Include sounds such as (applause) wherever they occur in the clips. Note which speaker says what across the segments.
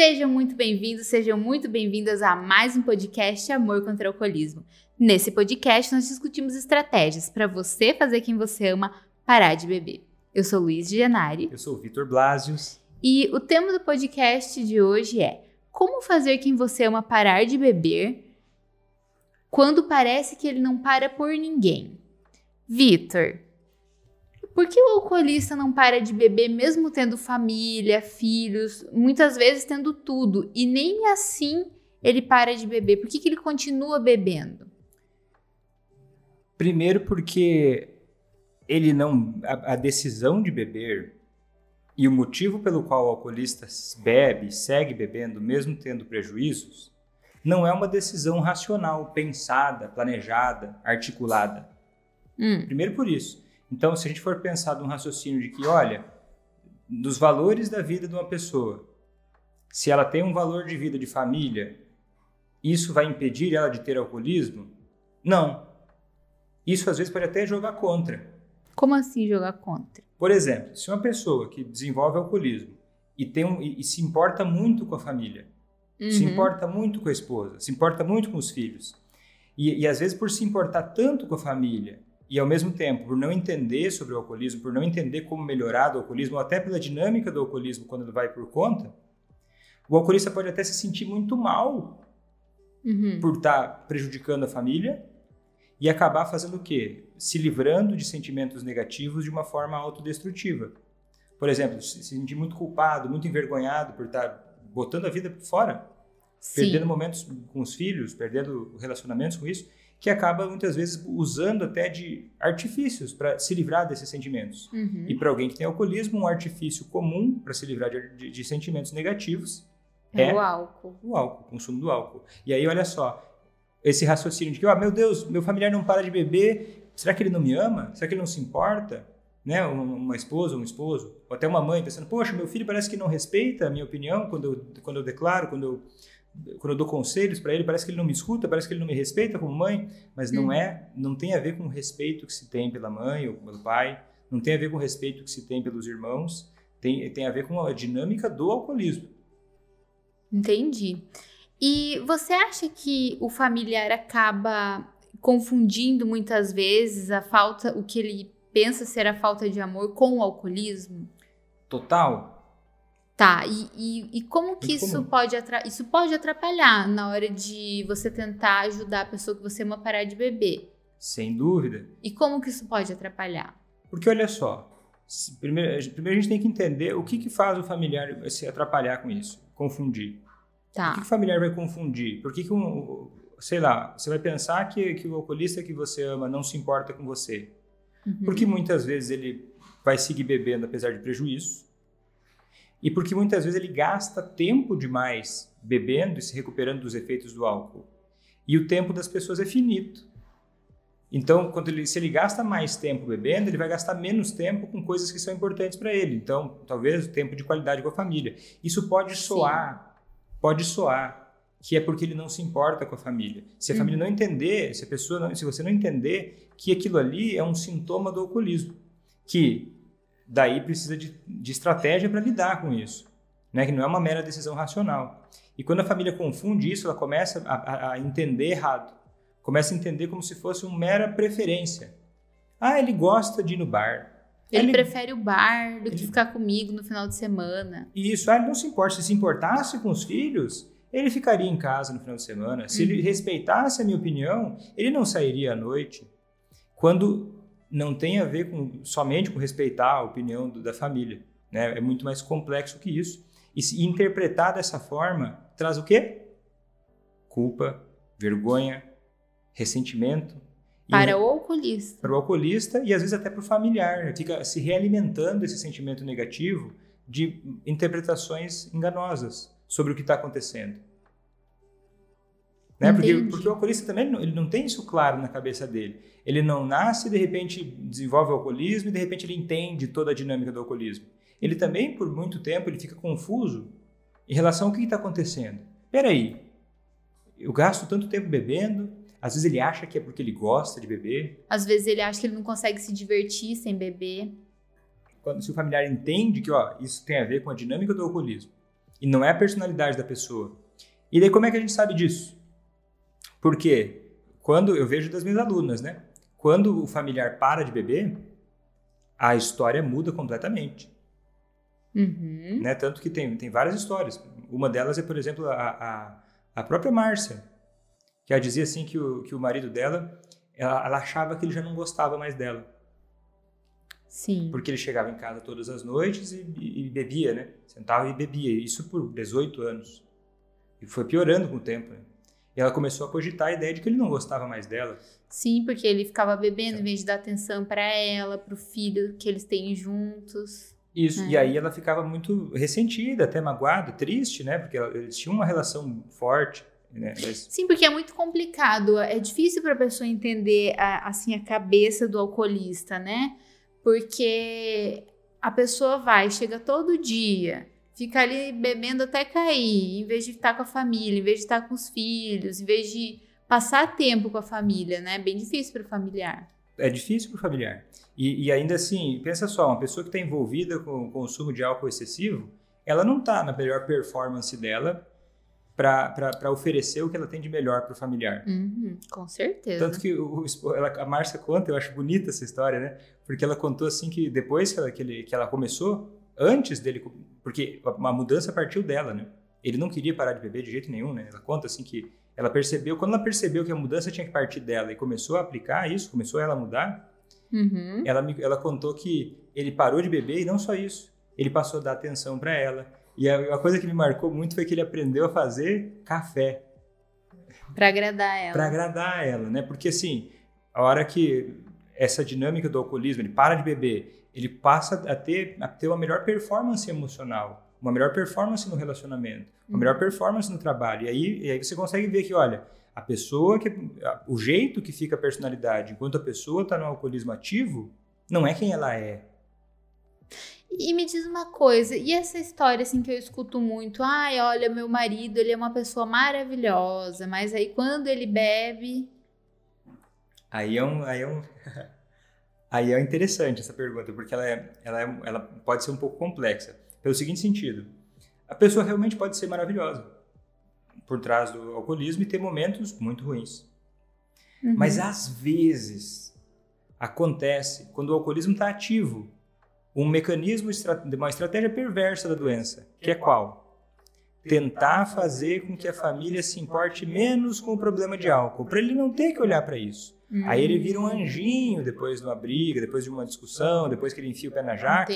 Speaker 1: Sejam muito bem-vindos, sejam muito bem-vindas a mais um podcast Amor contra o Alcoolismo. Nesse podcast, nós discutimos estratégias para você fazer quem você ama parar de beber. Eu sou Luiz Gianari.
Speaker 2: Eu sou Vitor Blasius.
Speaker 1: E o tema do podcast de hoje é Como fazer quem você ama parar de beber quando parece que ele não para por ninguém. Vitor, por que o alcoolista não para de beber mesmo tendo família, filhos, muitas vezes tendo tudo, e nem assim ele para de beber? Por que, que ele continua bebendo?
Speaker 2: Primeiro porque ele não a, a decisão de beber e o motivo pelo qual o alcoolista bebe, segue bebendo, mesmo tendo prejuízos, não é uma decisão racional, pensada, planejada, articulada. Hum. Primeiro por isso. Então, se a gente for pensar num raciocínio de que, olha, dos valores da vida de uma pessoa, se ela tem um valor de vida de família, isso vai impedir ela de ter alcoolismo? Não. Isso às vezes pode até jogar contra.
Speaker 1: Como assim jogar contra?
Speaker 2: Por exemplo, se uma pessoa que desenvolve alcoolismo e, tem um, e, e se importa muito com a família, uhum. se importa muito com a esposa, se importa muito com os filhos, e, e às vezes por se importar tanto com a família e ao mesmo tempo, por não entender sobre o alcoolismo, por não entender como melhorar do alcoolismo, ou até pela dinâmica do alcoolismo quando ele vai por conta, o alcoolista pode até se sentir muito mal uhum. por estar tá prejudicando a família e acabar fazendo o quê? Se livrando de sentimentos negativos de uma forma autodestrutiva. Por exemplo, se sentir muito culpado, muito envergonhado por estar tá botando a vida fora, Sim. perdendo momentos com os filhos, perdendo relacionamentos com isso que acaba muitas vezes usando até de artifícios para se livrar desses sentimentos. Uhum. E para alguém que tem alcoolismo, um artifício comum para se livrar de, de, de, sentimentos negativos
Speaker 1: é, é, o álcool.
Speaker 2: O álcool, o consumo do álcool. E aí, olha só, esse raciocínio de que, oh, meu Deus, meu familiar não para de beber, será que ele não me ama? Será que ele não se importa? Né? Uma esposa, um esposo, ou até uma mãe pensando, poxa, meu filho parece que não respeita a minha opinião quando eu, quando eu declaro, quando eu quando eu dou conselhos para ele, parece que ele não me escuta, parece que ele não me respeita como mãe, mas não hum. é, não tem a ver com o respeito que se tem pela mãe ou pelo pai, não tem a ver com o respeito que se tem pelos irmãos, tem, tem a ver com a dinâmica do alcoolismo.
Speaker 1: Entendi. E você acha que o familiar acaba confundindo muitas vezes a falta, o que ele pensa ser a falta de amor com o alcoolismo?
Speaker 2: Total.
Speaker 1: Tá, e, e, e como que isso pode, isso pode atrapalhar na hora de você tentar ajudar a pessoa que você ama a parar de beber?
Speaker 2: Sem dúvida.
Speaker 1: E como que isso pode atrapalhar?
Speaker 2: Porque olha só, primeiro, primeiro a gente tem que entender o que, que faz o familiar se atrapalhar com isso, confundir. Tá. O que, que o familiar vai confundir? Por que, que um, sei lá, você vai pensar que, que o alcoolista que você ama não se importa com você? Uhum. Porque muitas vezes ele vai seguir bebendo apesar de prejuízos e porque muitas vezes ele gasta tempo demais bebendo e se recuperando dos efeitos do álcool. E o tempo das pessoas é finito. Então, quando ele, se ele gasta mais tempo bebendo, ele vai gastar menos tempo com coisas que são importantes para ele. Então, talvez o tempo de qualidade com a família. Isso pode soar, Sim. pode soar que é porque ele não se importa com a família. Se a família uhum. não entender, se a pessoa não, se você não entender que aquilo ali é um sintoma do alcoolismo, que daí precisa de, de estratégia para lidar com isso, né? que não é uma mera decisão racional. E quando a família confunde isso, ela começa a, a entender errado, começa a entender como se fosse uma mera preferência. Ah, ele gosta de ir no bar.
Speaker 1: Ele, ele prefere o bar do ele... que ficar comigo no final de semana.
Speaker 2: Isso, ah, ele não se importa. Se se importasse com os filhos, ele ficaria em casa no final de semana. Se uhum. ele respeitasse a minha opinião, ele não sairia à noite. Quando não tem a ver com, somente com respeitar a opinião do, da família. Né? É muito mais complexo que isso. E se interpretar dessa forma traz o quê? Culpa, vergonha, ressentimento.
Speaker 1: Para o alcoolista.
Speaker 2: Para o alcoolista e às vezes até para o familiar. Fica se realimentando esse sentimento negativo de interpretações enganosas sobre o que está acontecendo. Né? Porque, porque o alcoolista também ele não tem isso claro na cabeça dele. Ele não nasce e de repente desenvolve o alcoolismo e de repente ele entende toda a dinâmica do alcoolismo. Ele também, por muito tempo, ele fica confuso em relação ao que está acontecendo. Peraí, eu gasto tanto tempo bebendo, às vezes ele acha que é porque ele gosta de beber.
Speaker 1: Às vezes ele acha que ele não consegue se divertir sem beber.
Speaker 2: Quando, se o familiar entende que ó, isso tem a ver com a dinâmica do alcoolismo, E não é a personalidade da pessoa. E daí como é que a gente sabe disso? Porque quando eu vejo das minhas alunas, né? Quando o familiar para de beber, a história muda completamente.
Speaker 1: Uhum.
Speaker 2: Né? Tanto que tem, tem várias histórias. Uma delas é, por exemplo, a, a, a própria Márcia, que ela dizia assim que o, que o marido dela, ela, ela achava que ele já não gostava mais dela.
Speaker 1: Sim.
Speaker 2: Porque ele chegava em casa todas as noites e, e, e bebia, né? Sentava e bebia. Isso por 18 anos. E foi piorando com o tempo. Né? E ela começou a cogitar a ideia de que ele não gostava mais dela.
Speaker 1: Sim, porque ele ficava bebendo é. em vez de dar atenção para ela, para o filho que eles têm juntos.
Speaker 2: Isso, é. e aí ela ficava muito ressentida, até magoada, triste, né? Porque eles tinham uma relação forte. Né? Mas...
Speaker 1: Sim, porque é muito complicado. É difícil para a pessoa entender a, assim a cabeça do alcoolista, né? Porque a pessoa vai, chega todo dia, fica ali bebendo até cair, em vez de estar com a família, em vez de estar com os filhos, em vez de passar tempo com a família, né? Bem difícil para o familiar.
Speaker 2: É difícil para o familiar. E, e, ainda assim, pensa só, uma pessoa que está envolvida com o consumo de álcool excessivo, ela não está na melhor performance dela para oferecer o que ela tem de melhor para o familiar.
Speaker 1: Uhum, com certeza.
Speaker 2: Tanto que o, ela, a Márcia conta, eu acho bonita essa história, né? Porque ela contou assim que depois que ela, que, ele, que ela começou, antes dele, porque uma mudança partiu dela, né? Ele não queria parar de beber de jeito nenhum, né? Ela conta assim que ela percebeu, quando ela percebeu que a mudança tinha que partir dela e começou a aplicar isso, começou ela a mudar,
Speaker 1: uhum.
Speaker 2: ela, ela contou que ele parou de beber e não só isso, ele passou a dar atenção para ela, e a, a, coisa que me marcou muito foi que ele aprendeu a fazer café.
Speaker 1: Para agradar ela.
Speaker 2: Para agradar ela, né? Porque assim, a hora que essa dinâmica do alcoolismo, ele para de beber, ele passa a ter, a ter uma melhor performance emocional, uma melhor performance no relacionamento, uma melhor uhum. performance no trabalho. E aí, e aí você consegue ver que, olha, a pessoa que o jeito que fica a personalidade enquanto a pessoa está no alcoolismo ativo não é quem ela é
Speaker 1: e me diz uma coisa, e essa história assim que eu escuto muito, ai, olha, meu marido, ele é uma pessoa maravilhosa, mas aí quando ele bebe,
Speaker 2: aí é um, aí é um, (laughs) aí é interessante essa pergunta, porque ela é, ela é, ela pode ser um pouco complexa, pelo seguinte sentido, a pessoa realmente pode ser maravilhosa por trás do alcoolismo e ter momentos muito ruins, uhum. mas às vezes acontece quando o alcoolismo está ativo um mecanismo, uma estratégia perversa da doença, que é qual? Tentar fazer com que a família se importe menos com o problema de álcool, para ele não ter que olhar para isso. Hum. Aí ele vira um anjinho depois de uma briga, depois de uma discussão, depois que ele enfia o pé na jaca,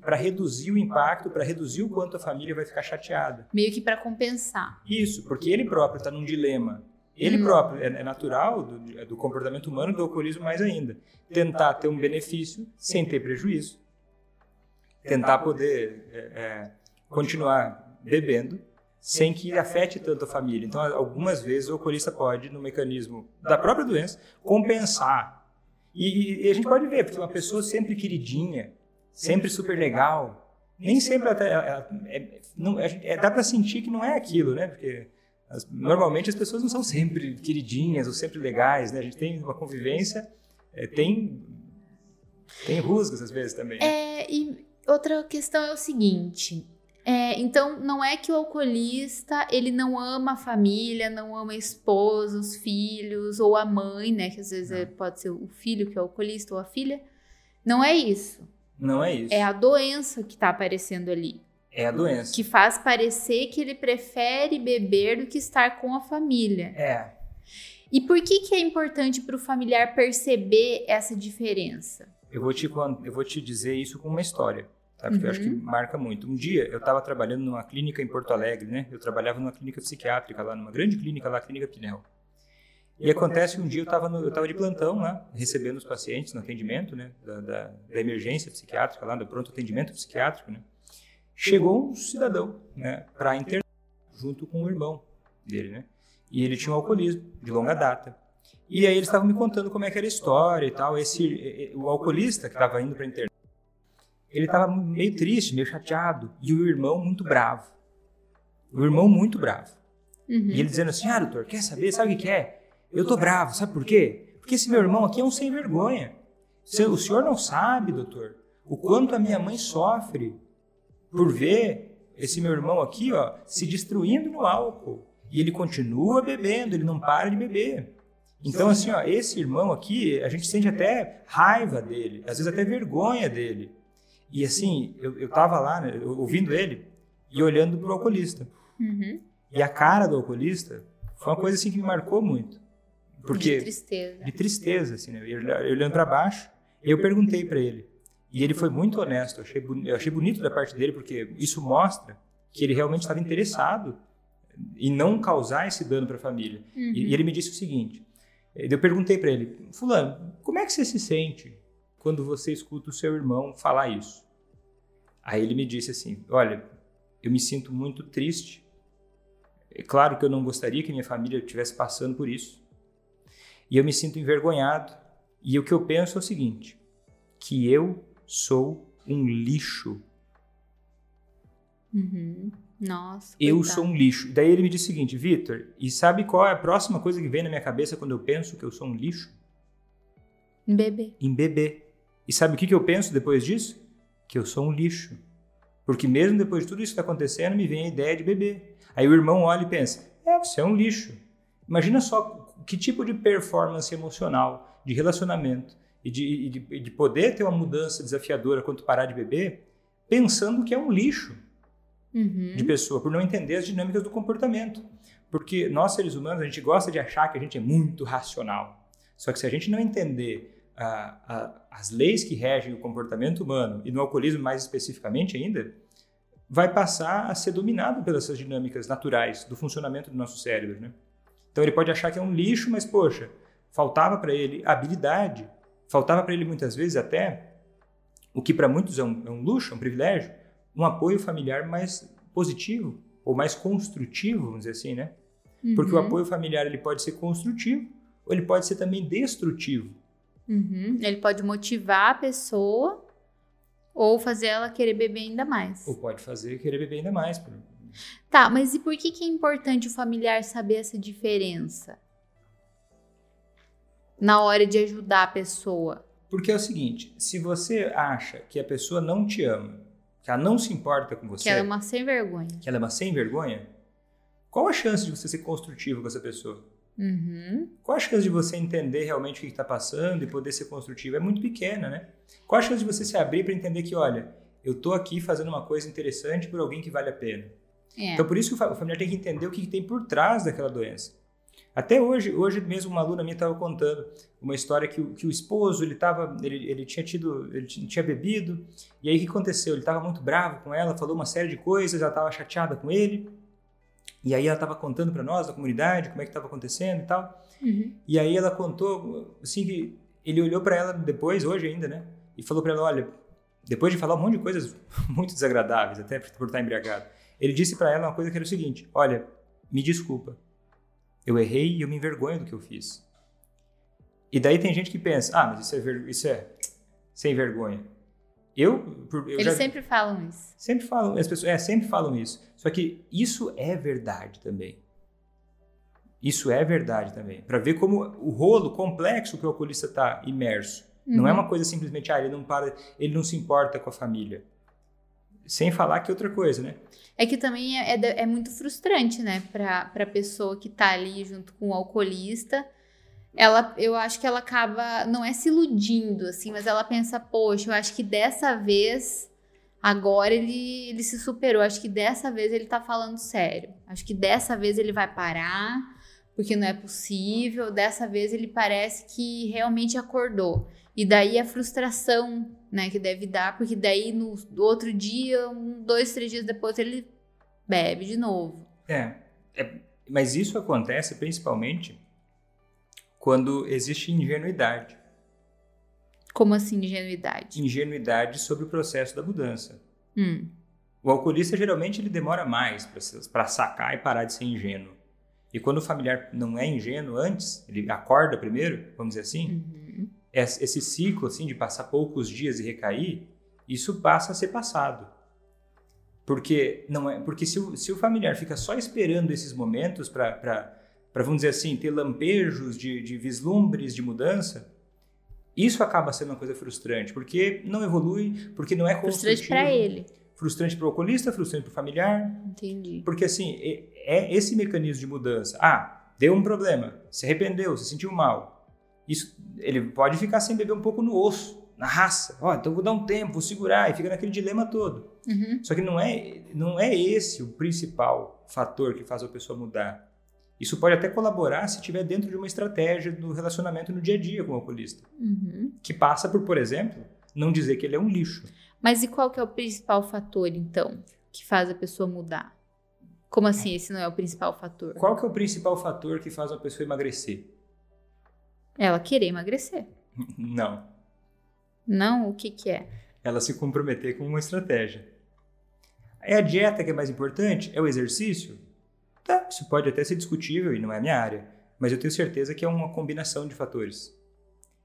Speaker 2: para reduzir o impacto, para reduzir o quanto a família vai ficar chateada.
Speaker 1: Meio que para compensar.
Speaker 2: Isso, porque ele próprio está num dilema. Ele hum. próprio, é, é natural do, do comportamento humano, do alcoolismo mais ainda. Tentar ter um benefício sem ter prejuízo tentar poder é, é, continuar bebendo sem que afete tanto a família. Então, algumas vezes o alcoolista pode, no mecanismo da própria doença, compensar. E, e a gente pode ver, porque uma pessoa sempre queridinha, sempre super legal, nem sempre até, é, é, não, é, dá para sentir que não é aquilo, né? Porque as, normalmente as pessoas não são sempre queridinhas ou sempre legais, né? A gente tem uma convivência, é, tem tem rusgas às vezes também.
Speaker 1: É, e outra questão é o seguinte. É, então, não é que o alcoolista ele não ama a família, não ama a esposa, os filhos ou a mãe, né? Que às vezes é, pode ser o filho que é alcoolista ou a filha. Não é isso.
Speaker 2: Não é isso.
Speaker 1: É a doença que está aparecendo ali.
Speaker 2: É a doença.
Speaker 1: Que faz parecer que ele prefere beber do que estar com a família.
Speaker 2: É.
Speaker 1: E por que, que é importante para o familiar perceber essa diferença?
Speaker 2: Eu vou te, eu vou te dizer isso com uma história, tá? Porque uhum. eu acho que uhum. marca muito. Um dia eu estava trabalhando numa clínica em Porto Alegre, né? Eu trabalhava numa clínica psiquiátrica lá, numa grande clínica lá, a Clínica Pinel. E acontece que um dia eu estava eu tava de plantão lá, recebendo os pacientes no atendimento, né? Da, da, da emergência psiquiátrica lá, do pronto atendimento psiquiátrico, né? Chegou um cidadão, né? Para internar junto com o irmão dele, né? E ele tinha um alcoolismo de longa data. E aí eles estavam me contando como é que era a história e tal. Esse, o alcoolista que estava indo para a internet, ele estava meio triste, meio chateado. E o irmão muito bravo. O irmão muito bravo. Uhum. E ele dizendo assim, ah, doutor, quer saber? Sabe o que é? Eu tô bravo, sabe por quê? Porque esse meu irmão aqui é um sem vergonha. O senhor não sabe, doutor, o quanto a minha mãe sofre por ver esse meu irmão aqui, ó, se destruindo no álcool. E ele continua bebendo, ele não para de beber. Então, assim, ó, esse irmão aqui, a gente sente até raiva dele, às vezes até vergonha dele. E assim, eu, eu tava lá, né, ouvindo ele e olhando pro alcoolista.
Speaker 1: Uhum.
Speaker 2: E a cara do alcoolista foi uma coisa assim que me marcou muito. Porque,
Speaker 1: de tristeza.
Speaker 2: De tristeza, assim, né? Eu, olhando para baixo, eu perguntei para ele. E ele foi muito honesto. Eu achei, eu achei bonito da parte dele, porque isso mostra que ele realmente estava interessado em não causar esse dano para a família. Uhum. E, e, ele me disse o seguinte: eu perguntei para ele, Fulano, como é que você se sente quando você escuta o seu irmão falar isso? Aí ele me disse assim: Olha, eu me sinto muito triste. É claro que eu não gostaria que minha família estivesse passando por isso. E eu me sinto envergonhado. E o que eu penso é o seguinte: que eu sou um lixo.
Speaker 1: Uhum. Nossa.
Speaker 2: Eu coitado. sou um lixo. Daí ele me disse o seguinte, Vitor, e sabe qual é a próxima coisa que vem na minha cabeça quando eu penso que eu sou um lixo?
Speaker 1: Em bebê.
Speaker 2: Em bebê. E sabe o que, que eu penso depois disso? Que eu sou um lixo. Porque mesmo depois de tudo isso que está acontecendo, me vem a ideia de bebê. Aí o irmão olha e pensa, é, você é um lixo. Imagina só que tipo de performance emocional, de relacionamento, e de, de, de poder ter uma mudança desafiadora quanto parar de beber, pensando que é um lixo
Speaker 1: uhum.
Speaker 2: de pessoa, por não entender as dinâmicas do comportamento. Porque nós, seres humanos, a gente gosta de achar que a gente é muito racional. Só que se a gente não entender ah, ah, as leis que regem o comportamento humano, e no alcoolismo mais especificamente ainda, vai passar a ser dominado pelas essas dinâmicas naturais do funcionamento do nosso cérebro. Né? Então ele pode achar que é um lixo, mas poxa, faltava para ele habilidade Faltava para ele muitas vezes até o que para muitos é um, é um luxo, é um privilégio, um apoio familiar mais positivo ou mais construtivo, vamos dizer assim, né? Uhum. Porque o uhum. apoio familiar ele pode ser construtivo ou ele pode ser também destrutivo.
Speaker 1: Uhum. Ele pode motivar a pessoa ou fazer ela querer beber ainda mais.
Speaker 2: Ou pode fazer querer beber ainda mais.
Speaker 1: Tá, mas e por que, que é importante o familiar saber essa diferença? na hora de ajudar a pessoa?
Speaker 2: Porque é o seguinte, se você acha que a pessoa não te ama, que ela não se importa com você,
Speaker 1: que ela é uma sem vergonha,
Speaker 2: que ela é uma sem vergonha, qual a chance de você ser construtivo com essa pessoa?
Speaker 1: Uhum.
Speaker 2: Qual a chance de você entender realmente o que está passando e poder ser construtivo? É muito pequena, né? Qual a chance de você se abrir para entender que, olha, eu estou aqui fazendo uma coisa interessante por alguém que vale a pena?
Speaker 1: É.
Speaker 2: Então, por isso que o familiar tem que entender o que tem por trás daquela doença. Até hoje, hoje mesmo uma aluna minha estava contando uma história que, que o esposo ele tava, ele, ele tinha tido, ele tinha bebido e aí o que aconteceu? Ele estava muito bravo com ela, falou uma série de coisas, ela estava chateada com ele e aí ela estava contando para nós da comunidade como é que estava acontecendo e tal.
Speaker 1: Uhum.
Speaker 2: E aí ela contou assim que ele olhou para ela depois, hoje ainda, né? E falou para ela, olha, depois de falar um monte de coisas (laughs) muito desagradávees, até por estar embriagado, ele disse para ela uma coisa que era o seguinte: olha, me desculpa eu errei e eu me envergonho do que eu fiz. E daí tem gente que pensa, ah, mas isso é, isso é sem vergonha. Eu, eu
Speaker 1: Eles já... sempre falam isso.
Speaker 2: Sempre falam, as pessoas, é, sempre falam isso. Só que isso é verdade também. Isso é verdade também. Para ver como o rolo complexo que o alcoolista está imerso. Uhum. Não é uhum. uma coisa simplesmente, ah, ele não para, ele não se importa com a família. Sem falar que outra coisa, né?
Speaker 1: É que também é, é, é muito frustrante, né, pra, pra pessoa que tá ali junto com o alcoolista. Ela, eu acho que ela acaba, não é se iludindo, assim, mas ela pensa, poxa, eu acho que dessa vez, agora ele, ele se superou. Acho que dessa vez ele tá falando sério. Acho que dessa vez ele vai parar, porque não é possível. Dessa vez ele parece que realmente acordou. E daí a frustração, né, que deve dar, porque daí no outro dia, um, dois, três dias depois, ele bebe de novo.
Speaker 2: É, é mas isso acontece principalmente quando existe ingenuidade.
Speaker 1: Como assim ingenuidade?
Speaker 2: Ingenuidade sobre o processo da mudança.
Speaker 1: Hum.
Speaker 2: O alcoolista geralmente ele demora mais para sacar e parar de ser ingênuo. E quando o familiar não é ingênuo antes, ele acorda primeiro, vamos dizer assim,
Speaker 1: uhum
Speaker 2: esse ciclo assim de passar poucos dias e recair, isso passa a ser passado. Porque não é, porque se o, se o familiar fica só esperando esses momentos para vamos dizer assim, ter lampejos de, de vislumbres de mudança, isso acaba sendo uma coisa frustrante, porque não evolui, porque não é.
Speaker 1: Frustrante para ele.
Speaker 2: frustrante para o alcoolista, frustrante para o familiar.
Speaker 1: Entendi.
Speaker 2: Porque assim, é, é esse mecanismo de mudança. Ah, deu um problema, se arrependeu, se sentiu mal. Isso, ele pode ficar sem beber um pouco no osso, na raça. Ó, oh, então vou dar um tempo, vou segurar, e fica naquele dilema todo.
Speaker 1: Uhum.
Speaker 2: Só que não é, não é esse o principal fator que faz a pessoa mudar. Isso pode até colaborar se estiver dentro de uma estratégia do relacionamento no dia a dia com o alcoolista.
Speaker 1: Uhum.
Speaker 2: Que passa por, por exemplo, não dizer que ele é um lixo.
Speaker 1: Mas e qual que é o principal fator, então, que faz a pessoa mudar? Como assim esse não é o principal fator?
Speaker 2: Qual que é o principal fator que faz uma pessoa emagrecer?
Speaker 1: Ela querer emagrecer. (laughs)
Speaker 2: Não.
Speaker 1: Não? O que que é?
Speaker 2: Ela se comprometer com uma estratégia. É a dieta que é mais importante? É o exercício? Tá, isso pode até ser discutível e não é a minha área, mas eu tenho certeza que é uma combinação de fatores.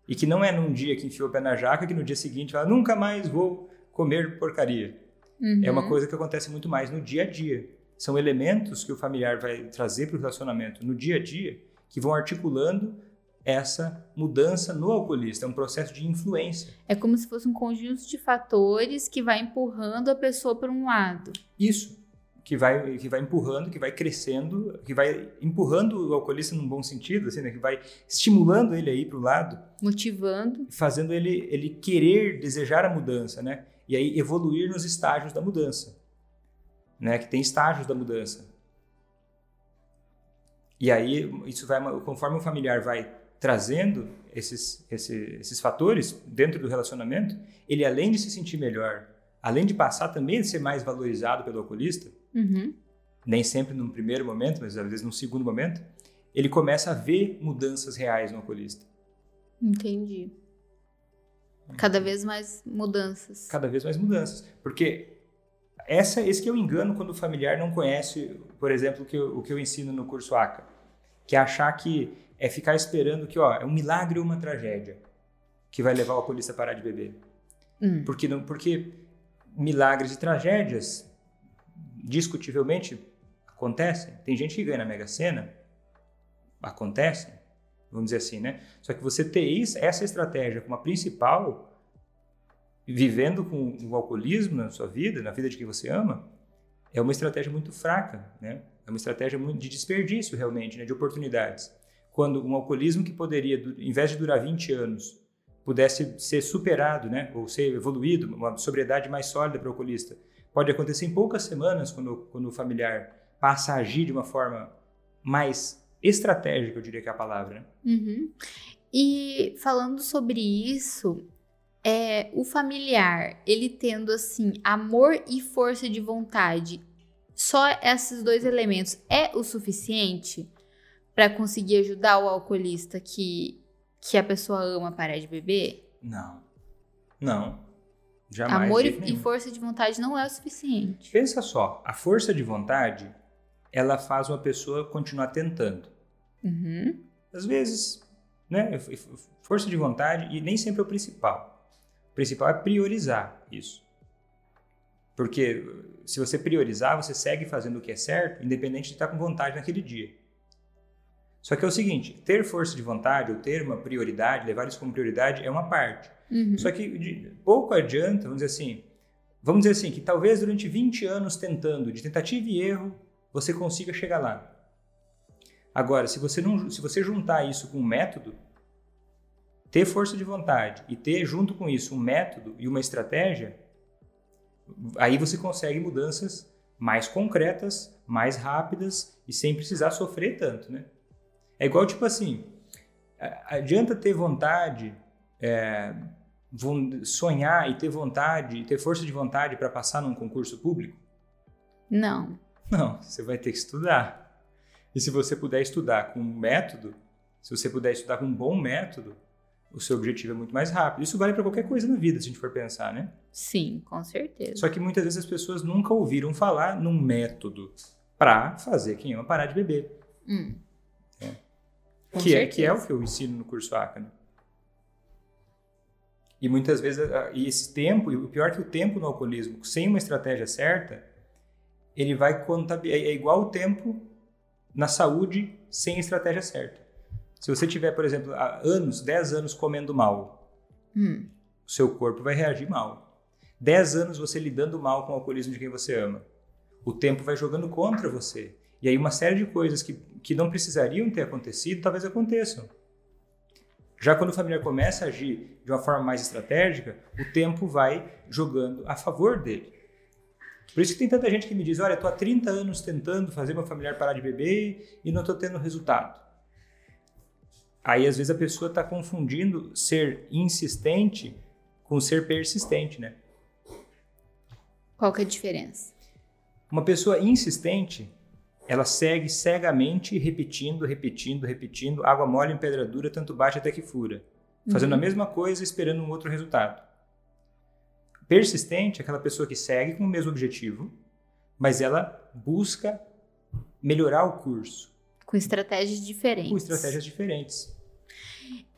Speaker 2: E que não é num dia que enfiou o pé na jaca que no dia seguinte fala, nunca mais vou comer porcaria.
Speaker 1: Uhum.
Speaker 2: É uma coisa que acontece muito mais no dia a dia. São elementos que o familiar vai trazer para o relacionamento no dia a dia que vão articulando essa mudança no alcoolista. É um processo de influência.
Speaker 1: É como se fosse um conjunto de fatores que vai empurrando a pessoa para um lado.
Speaker 2: Isso que vai, que vai empurrando, que vai crescendo, que vai empurrando o alcoolista num bom sentido, assim, né? que vai estimulando ele aí para o lado.
Speaker 1: Motivando.
Speaker 2: Fazendo ele, ele querer, desejar a mudança, né? E aí evoluir nos estágios da mudança. Né? Que tem estágios da mudança. E aí, isso vai, conforme o familiar vai trazendo esses, esses, esses fatores dentro do relacionamento, ele além de se sentir melhor, além de passar também a ser mais valorizado pelo alcoolista,
Speaker 1: Uhum.
Speaker 2: Nem sempre num primeiro momento, mas às vezes num segundo momento, ele começa a ver mudanças reais no alcoolista.
Speaker 1: Entendi. Cada vez mais mudanças.
Speaker 2: Cada vez mais mudanças. Porque essa, esse que o engano quando o familiar não conhece, por exemplo, o que eu, o que eu ensino no curso ACA. Que é achar que é ficar esperando que ó, é um milagre ou uma tragédia que vai levar o alcoolista a parar de beber.
Speaker 1: Hum.
Speaker 2: Porque, não, porque milagres e tragédias discutivelmente acontecem. Tem gente que ganha na Mega Sena, acontece, vamos dizer assim, né? Só que você ter isso, essa estratégia como a principal, vivendo com o alcoolismo na sua vida, na vida de quem você ama, é uma estratégia muito fraca, né? É uma estratégia muito de desperdício, realmente, né? de oportunidades. Quando um alcoolismo que poderia, em vez de durar 20 anos, pudesse ser superado, né? ou ser evoluído, uma sobriedade mais sólida para o alcoolista, pode acontecer em poucas semanas quando, quando o familiar passa a agir de uma forma mais estratégica, eu diria que é a palavra. Né?
Speaker 1: Uhum. E falando sobre isso, é, o familiar, ele tendo assim amor e força de vontade, só esses dois elementos é o suficiente para conseguir ajudar o alcoolista que, que a pessoa ama parar de beber?
Speaker 2: Não. Não. Jamais.
Speaker 1: Amor e força de vontade não é o suficiente.
Speaker 2: Pensa só, a força de vontade, ela faz uma pessoa continuar tentando.
Speaker 1: Uhum.
Speaker 2: Às vezes, né? Força de vontade, e nem sempre é o principal. O principal é priorizar isso. Porque se você priorizar, você segue fazendo o que é certo, independente de estar com vontade naquele dia. Só que é o seguinte, ter força de vontade ou ter uma prioridade, levar isso como prioridade é uma parte.
Speaker 1: Uhum.
Speaker 2: Só que de, pouco adianta, vamos dizer assim, vamos dizer assim, que talvez durante 20 anos tentando, de tentativa e erro, você consiga chegar lá. Agora, se você, não, se você juntar isso com um método, ter força de vontade e ter junto com isso um método e uma estratégia, aí você consegue mudanças mais concretas, mais rápidas e sem precisar sofrer tanto, né? É igual tipo assim, adianta ter vontade, é, sonhar e ter vontade, ter força de vontade para passar num concurso público?
Speaker 1: Não.
Speaker 2: Não, você vai ter que estudar. E se você puder estudar com um método, se você puder estudar com um bom método, o seu objetivo é muito mais rápido. Isso vale para qualquer coisa na vida, se a gente for pensar, né?
Speaker 1: Sim, com certeza.
Speaker 2: Só que muitas vezes as pessoas nunca ouviram falar num método para fazer quem ama parar de beber.
Speaker 1: Hum.
Speaker 2: É. Que, é, que é o que eu ensino no curso ACA. E muitas vezes, e esse tempo, e o pior é que o tempo no alcoolismo, sem uma estratégia certa, ele vai contabilizar. É igual o tempo na saúde sem a estratégia certa. Se você tiver, por exemplo, anos, 10 anos comendo mal,
Speaker 1: hum.
Speaker 2: o seu corpo vai reagir mal. 10 anos você lidando mal com o alcoolismo de quem você ama. O tempo vai jogando contra você. E aí uma série de coisas que, que não precisariam ter acontecido, talvez aconteçam. Já quando o familiar começa a agir de uma forma mais estratégica, o tempo vai jogando a favor dele. Por isso que tem tanta gente que me diz, olha, estou há 30 anos tentando fazer meu familiar parar de beber e não estou tendo resultado. Aí, às vezes, a pessoa está confundindo ser insistente com ser persistente, né?
Speaker 1: Qual que é a diferença?
Speaker 2: Uma pessoa insistente, ela segue cegamente repetindo, repetindo, repetindo, água mole em pedra dura, tanto bate até que fura. Fazendo uhum. a mesma coisa, esperando um outro resultado. Persistente é aquela pessoa que segue com o mesmo objetivo, mas ela busca melhorar o curso.
Speaker 1: Com estratégias diferentes.
Speaker 2: Com estratégias diferentes.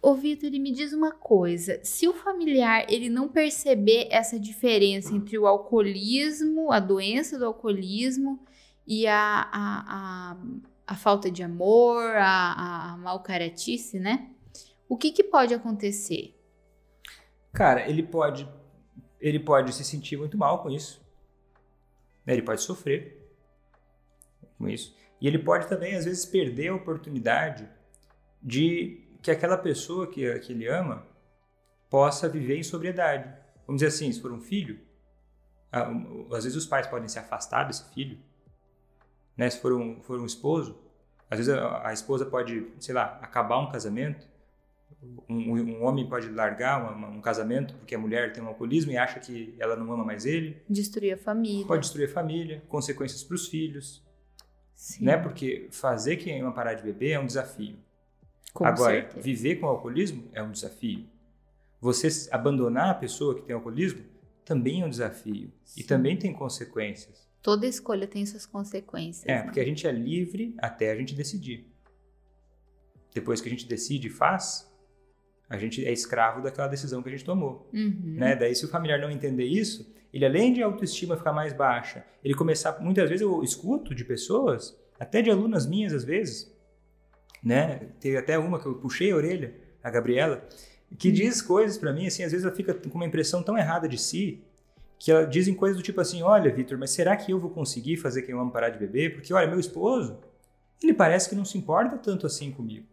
Speaker 1: Ô, Vitor, me diz uma coisa: se o familiar ele não perceber essa diferença entre o alcoolismo, a doença do alcoolismo e a, a, a, a falta de amor, a, a malcaratice, né? O que, que pode acontecer?
Speaker 2: Cara, ele pode, ele pode se sentir muito mal com isso. Ele pode sofrer com isso. E ele pode também, às vezes, perder a oportunidade de que aquela pessoa que, que ele ama possa viver em sobriedade. Vamos dizer assim, se for um filho, às vezes os pais podem se afastar desse filho, né? Se for um, for um esposo, às vezes a, a esposa pode, sei lá, acabar um casamento, um, um homem pode largar uma, um casamento porque a mulher tem um alcoolismo e acha que ela não ama mais ele.
Speaker 1: Destruir a família.
Speaker 2: Pode destruir a família, consequências para os filhos. Sim. Né? Porque fazer quem ama parar de beber é um desafio. Com Agora, certeza. viver com alcoolismo é um desafio. Você abandonar a pessoa que tem alcoolismo também é um desafio. Sim. E também tem consequências.
Speaker 1: Toda escolha tem suas consequências.
Speaker 2: É, né? porque a gente é livre até a gente decidir. Depois que a gente decide e faz, a gente é escravo daquela decisão que a gente tomou. Uhum. Né? Daí, se o familiar não entender isso, ele além de a autoestima ficar mais baixa, ele começar. Muitas vezes eu escuto de pessoas, até de alunas minhas às vezes, né? Teve até uma que eu puxei a orelha, a Gabriela, que hum. diz coisas para mim, assim, às vezes ela fica com uma impressão tão errada de si, que dizem coisas do tipo assim, olha, Vitor, mas será que eu vou conseguir fazer quem eu amo parar de beber? Porque, olha, meu esposo, ele parece que não se importa tanto assim comigo.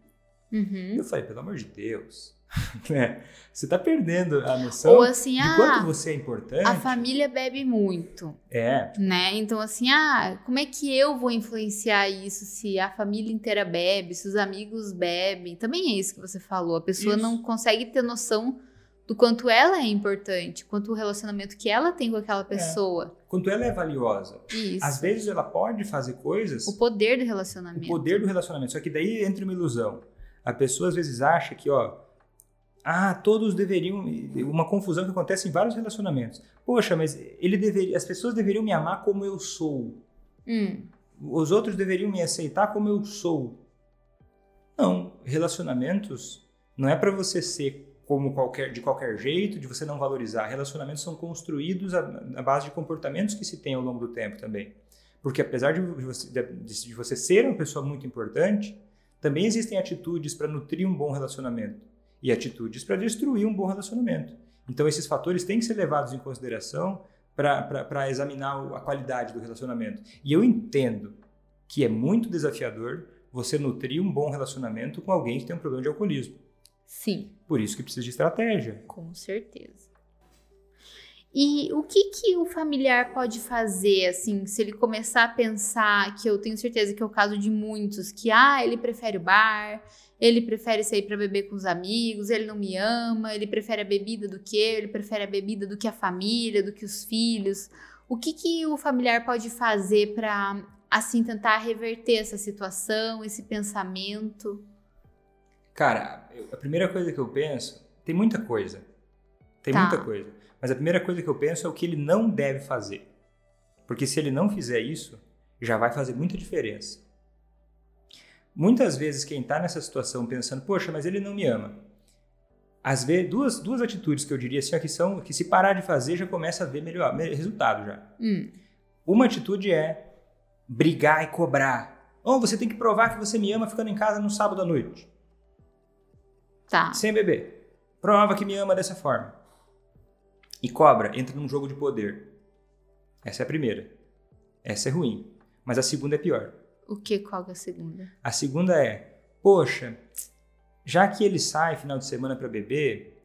Speaker 2: Uhum. Eu falei, pelo amor de Deus, (laughs) É, você está perdendo a noção Ou assim, de ah, quanto você é importante.
Speaker 1: A família bebe muito.
Speaker 2: É.
Speaker 1: Né? Então, assim, ah, como é que eu vou influenciar isso se a família inteira bebe, se os amigos bebem? Também é isso que você falou. A pessoa isso. não consegue ter noção do quanto ela é importante, quanto o relacionamento que ela tem com aquela é. pessoa.
Speaker 2: É. Quanto ela é valiosa. Isso. Às vezes ela pode fazer coisas.
Speaker 1: O poder do relacionamento.
Speaker 2: O poder do relacionamento. Só que daí entra uma ilusão. A pessoa às vezes acha que, ó, ah, todos deveriam. Uma confusão que acontece em vários relacionamentos. Poxa, mas ele deveria, as pessoas deveriam me amar como eu sou. Hum. Os outros deveriam me aceitar como eu sou. Não, relacionamentos não é para você ser como qualquer, de qualquer jeito, de você não valorizar. Relacionamentos são construídos à, base de comportamentos que se tem ao longo do tempo também. Porque apesar de você, de, de você ser uma pessoa muito importante, também existem atitudes para nutrir um bom relacionamento e atitudes para destruir um bom relacionamento. Então, esses fatores têm que ser levados em consideração para examinar a qualidade do relacionamento. E eu entendo que é muito desafiador você nutrir um bom relacionamento com alguém que tem um problema de alcoolismo.
Speaker 1: Sim.
Speaker 2: Por isso que precisa de estratégia.
Speaker 1: Com certeza. E o que que o familiar pode fazer, assim, se ele começar a pensar, que eu tenho certeza que é o caso de muitos, que, ah, ele prefere o bar, ele prefere sair para beber com os amigos, ele não me ama, ele prefere a bebida do que eu, ele prefere a bebida do que a família, do que os filhos. O que, que o familiar pode fazer para, assim, tentar reverter essa situação, esse pensamento?
Speaker 2: Cara, a primeira coisa que eu penso, tem muita coisa. Tem tá. muita coisa. Mas a primeira coisa que eu penso é o que ele não deve fazer. Porque se ele não fizer isso, já vai fazer muita diferença. Muitas vezes quem está nessa situação pensando, poxa, mas ele não me ama. Às vezes, duas, duas atitudes que eu diria assim, que são que se parar de fazer já começa a ver melhor resultado já. Hum. Uma atitude é brigar e cobrar. Oh, você tem que provar que você me ama ficando em casa no sábado à noite.
Speaker 1: Tá.
Speaker 2: Sem beber. Prova que me ama dessa forma. e cobra, entra num jogo de poder. Essa é a primeira. Essa é ruim. Mas a segunda é pior.
Speaker 1: O que? Qual é a segunda?
Speaker 2: A segunda é, poxa, já que ele sai final de semana para beber,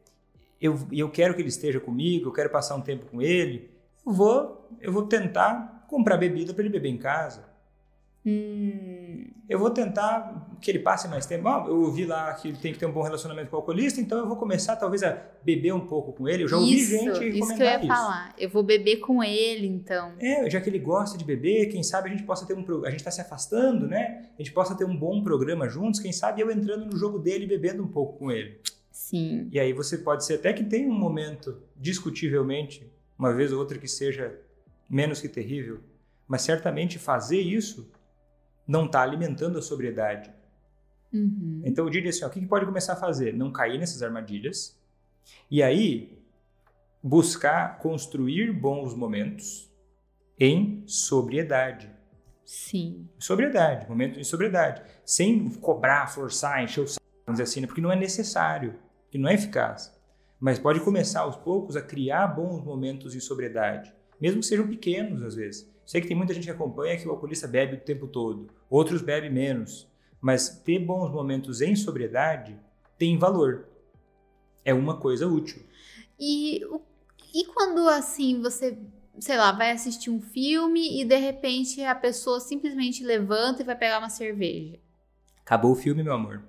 Speaker 2: eu, eu quero que ele esteja comigo, eu quero passar um tempo com ele, eu vou, eu vou tentar comprar bebida para ele beber em casa.
Speaker 1: Hum.
Speaker 2: Eu vou tentar que ele passe mais tempo. Ah, eu ouvi lá que ele tem que ter um bom relacionamento com o alcoolista, então eu vou começar talvez a beber um pouco com ele. Eu já ouvi
Speaker 1: isso,
Speaker 2: gente recomendar
Speaker 1: isso. que eu ia
Speaker 2: isso.
Speaker 1: falar. Eu vou beber com ele, então.
Speaker 2: É, já que ele gosta de beber, quem sabe a gente possa ter um a gente está se afastando, né? A gente possa ter um bom programa juntos. Quem sabe eu entrando no jogo dele e bebendo um pouco com ele.
Speaker 1: Sim.
Speaker 2: E aí você pode ser até que tenha um momento discutivelmente, uma vez ou outra que seja menos que terrível, mas certamente fazer isso não está alimentando a sobriedade.
Speaker 1: Uhum.
Speaker 2: Então eu diria assim: ó, o que, que pode começar a fazer? Não cair nessas armadilhas. E aí, buscar construir bons momentos em sobriedade.
Speaker 1: Sim.
Speaker 2: Sobriedade, momento em sobriedade. Sem cobrar, forçar, encher o saco, vamos dizer assim, né? porque não é necessário, que não é eficaz. Mas pode começar aos poucos a criar bons momentos em sobriedade, mesmo que sejam pequenos às vezes. Sei que tem muita gente que acompanha que o alcoolista bebe o tempo todo, outros bebem menos, mas ter bons momentos em sobriedade tem valor. É uma coisa útil.
Speaker 1: E, e quando assim você, sei lá, vai assistir um filme e de repente a pessoa simplesmente levanta e vai pegar uma cerveja?
Speaker 2: Acabou o filme, meu amor.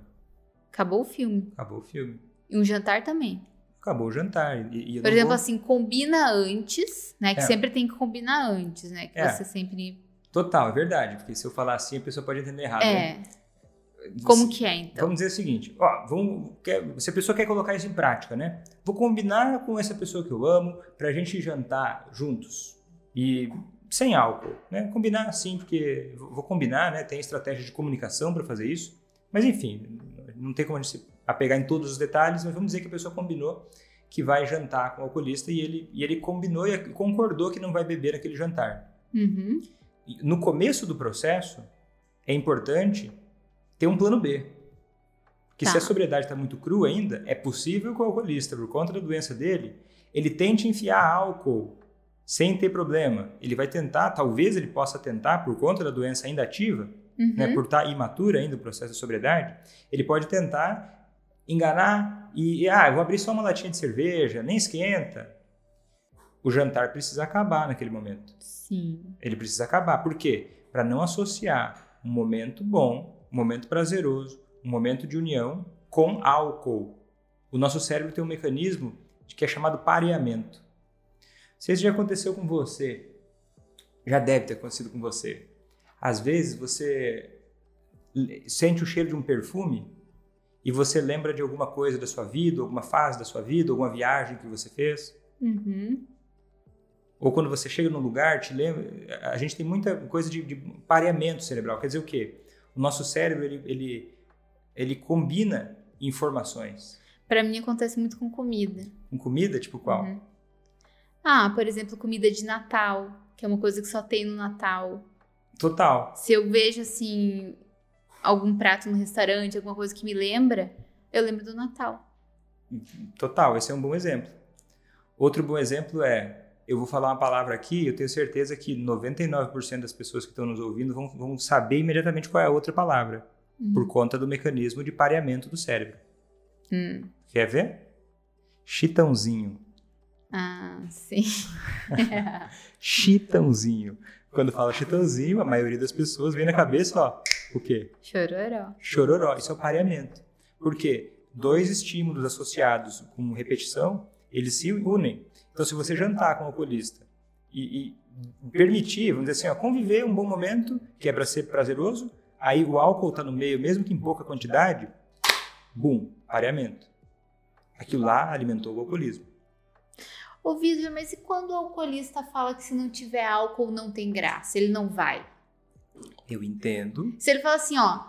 Speaker 1: Acabou o filme.
Speaker 2: Acabou o filme.
Speaker 1: E um jantar também
Speaker 2: acabou o jantar. E,
Speaker 1: e Por exemplo, vou... assim, combina antes, né? Que
Speaker 2: é.
Speaker 1: sempre tem que combinar antes, né? Que
Speaker 2: é.
Speaker 1: você sempre.
Speaker 2: Total, é verdade. Porque se eu falar assim, a pessoa pode entender errado.
Speaker 1: É.
Speaker 2: Né?
Speaker 1: Como que é, então?
Speaker 2: Vamos dizer o seguinte: ó, vamos, quer, se a pessoa quer colocar isso em prática, né? Vou combinar com essa pessoa que eu amo pra gente jantar juntos. E sem álcool, né? Combinar sim, porque vou combinar, né? Tem estratégia de comunicação para fazer isso. Mas enfim, não tem como a gente apegar em todos os detalhes, mas vamos dizer que a pessoa combinou que vai jantar com o alcoolista e ele, e ele combinou e concordou que não vai beber aquele jantar.
Speaker 1: Uhum.
Speaker 2: No começo do processo, é importante ter um plano B. Que
Speaker 1: tá.
Speaker 2: se a sobriedade está muito crua ainda, é possível que o alcoolista, por conta da doença dele, ele tente enfiar álcool sem ter problema. Ele vai tentar, talvez ele possa tentar, por conta da doença ainda ativa,
Speaker 1: uhum.
Speaker 2: né, por estar tá imaturo ainda o processo de sobriedade, ele pode tentar enganar e, ah, eu vou abrir só uma latinha de cerveja, nem esquenta. O jantar precisa acabar naquele momento.
Speaker 1: Sim.
Speaker 2: Ele precisa acabar. Por quê? Para não associar um momento bom, um momento prazeroso, um momento de união com álcool. O nosso cérebro tem um mecanismo que é chamado pareamento. Se isso já aconteceu com você, já deve ter acontecido com você. Às vezes você sente o cheiro de um perfume e você lembra de alguma coisa da sua vida, alguma fase da sua vida, alguma viagem que você fez.
Speaker 1: Uhum.
Speaker 2: Ou quando você chega num lugar, te lembra. A gente tem muita coisa de, de pareamento cerebral. Quer dizer o quê? O nosso cérebro ele, ele, ele combina informações.
Speaker 1: Para mim acontece muito com comida.
Speaker 2: Com comida, tipo qual?
Speaker 1: Uhum. Ah, por exemplo, comida de Natal, que é uma coisa que só tem no Natal.
Speaker 2: Total.
Speaker 1: Se eu vejo assim algum prato no restaurante, alguma coisa que me lembra, eu lembro do Natal.
Speaker 2: Total, esse é um bom exemplo. Outro bom exemplo é, eu vou falar uma palavra aqui, eu tenho certeza que 99% das pessoas que estão nos ouvindo vão, vão saber imediatamente qual é a outra palavra,
Speaker 1: uhum.
Speaker 2: por conta do mecanismo de pareamento do cérebro.
Speaker 1: Hum.
Speaker 2: Quer ver? Chitãozinho.
Speaker 1: Ah, sim. (laughs) (laughs)
Speaker 2: Chitãozinho. Quando fala chitãozinho, a maioria das pessoas vem na cabeça, ó, o quê?
Speaker 1: Chororó.
Speaker 2: Chororó. Isso é o pareamento. Por quê? Dois estímulos associados com repetição, eles se unem. Então, se você jantar com um alcoolista e, e permitir, vamos dizer assim, ó, conviver um bom momento, que é para ser prazeroso, aí o álcool está no meio, mesmo que em pouca quantidade, bum, pareamento. Aquilo lá alimentou o alcoolismo.
Speaker 1: Ô, mas e quando o alcoolista fala que se não tiver álcool não tem graça? Ele não vai?
Speaker 2: Eu entendo.
Speaker 1: Se ele fala assim, ó,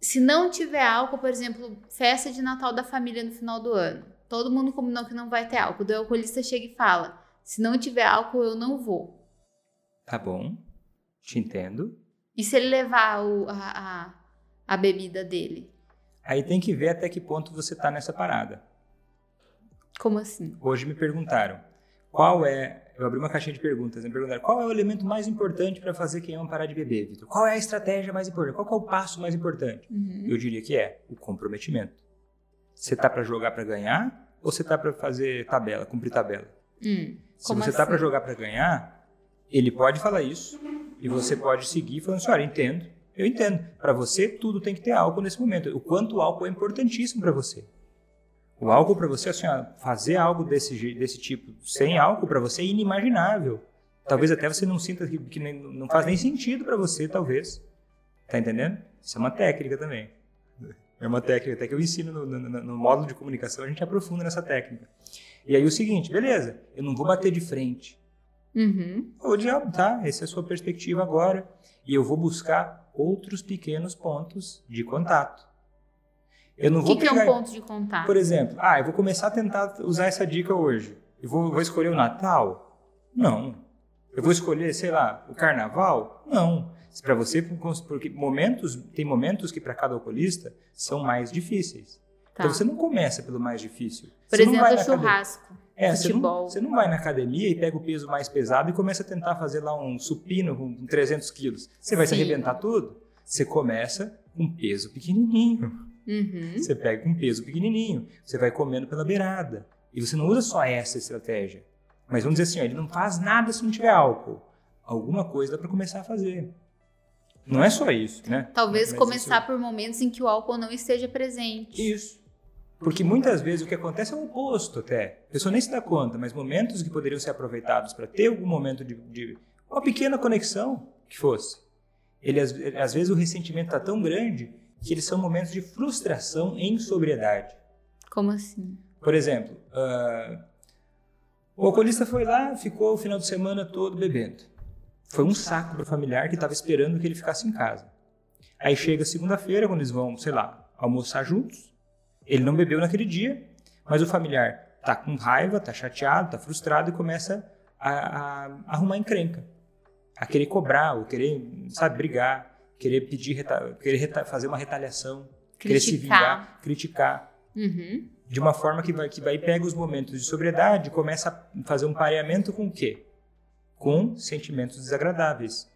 Speaker 1: se não tiver álcool, por exemplo, festa de Natal da família no final do ano, todo mundo combinou que não vai ter álcool. O alcoolista chega e fala: se não tiver álcool, eu não vou.
Speaker 2: Tá bom, te entendo.
Speaker 1: E se ele levar o, a, a, a bebida dele?
Speaker 2: Aí tem que ver até que ponto você tá nessa parada.
Speaker 1: Como assim?
Speaker 2: Hoje me perguntaram: qual é eu abri uma caixinha de perguntas, me perguntaram qual é o elemento mais importante para fazer quem ama parar de beber, Vitor? Qual é a estratégia mais importante? Qual é o passo mais importante? Uhum. Eu diria que é o comprometimento. Você tá para jogar para ganhar ou você tá para fazer tabela, cumprir tabela?
Speaker 1: Hum,
Speaker 2: Se você tá assim? tá para jogar para ganhar, ele pode falar isso e você pode seguir falando assim, olha, entendo, eu entendo. Para você, tudo tem que ter álcool nesse momento. O quanto álcool é importantíssimo para você. O álcool para você, assim, ó, fazer algo desse, desse tipo sem álcool para você é inimaginável. Talvez até você não sinta que, que nem, não faz nem sentido para você, talvez. Tá entendendo? Isso é uma técnica também. É uma técnica até que eu ensino no, no, no módulo de comunicação, a gente aprofunda nessa técnica. E aí o seguinte, beleza, eu não vou bater de frente.
Speaker 1: Uhum.
Speaker 2: vou dizer, tá, essa é a sua perspectiva agora. E eu vou buscar outros pequenos pontos de contato.
Speaker 1: Eu não o vou que, pegar, que é um ponto de contato?
Speaker 2: Por exemplo, ah, eu vou começar a tentar usar essa dica hoje. Eu vou, vou escolher o Natal? Não. Eu vou escolher, sei lá, o Carnaval? Não. Para você, porque momentos, tem momentos que para cada alcoolista são mais difíceis. Tá. Então você não começa pelo mais difícil.
Speaker 1: Por
Speaker 2: você
Speaker 1: exemplo, churrasco.
Speaker 2: É, você não, você não, vai na academia e pega o peso mais pesado e começa a tentar fazer lá um supino com 300 quilos. Você vai Sim. se arrebentar tudo? Você começa com peso pequenininho.
Speaker 1: Uhum.
Speaker 2: Você pega com um peso pequenininho, você vai comendo pela beirada. E você não usa só essa estratégia. Mas vamos dizer assim, ó, ele não faz nada se não tiver álcool. Alguma coisa dá para começar a fazer. Não é só isso, né?
Speaker 1: Talvez começar isso... por momentos em que o álcool não esteja presente.
Speaker 2: Isso. Porque muitas vezes o que acontece é o oposto até. A pessoa nem se dá conta, mas momentos que poderiam ser aproveitados para ter algum momento de, de, uma pequena conexão que fosse. Ele, às, às vezes o ressentimento está tão grande que eles são momentos de frustração em sobriedade.
Speaker 1: Como assim?
Speaker 2: Por exemplo, uh, o alcoolista foi lá, ficou o final de semana todo bebendo. Foi um saco para o familiar que estava esperando que ele ficasse em casa. Aí chega segunda-feira, quando eles vão, sei lá, almoçar juntos. Ele não bebeu naquele dia, mas o familiar tá com raiva, tá chateado, tá frustrado e começa a, a, a arrumar encrenca. A querer cobrar, ou querer, sabe, brigar querer pedir, querer fazer uma retaliação, criticar. querer se vingar, criticar.
Speaker 1: Uhum.
Speaker 2: De uma forma que vai, que vai pega os momentos de sobriedade e começa a fazer um pareamento com o quê? Com sentimentos desagradáveis.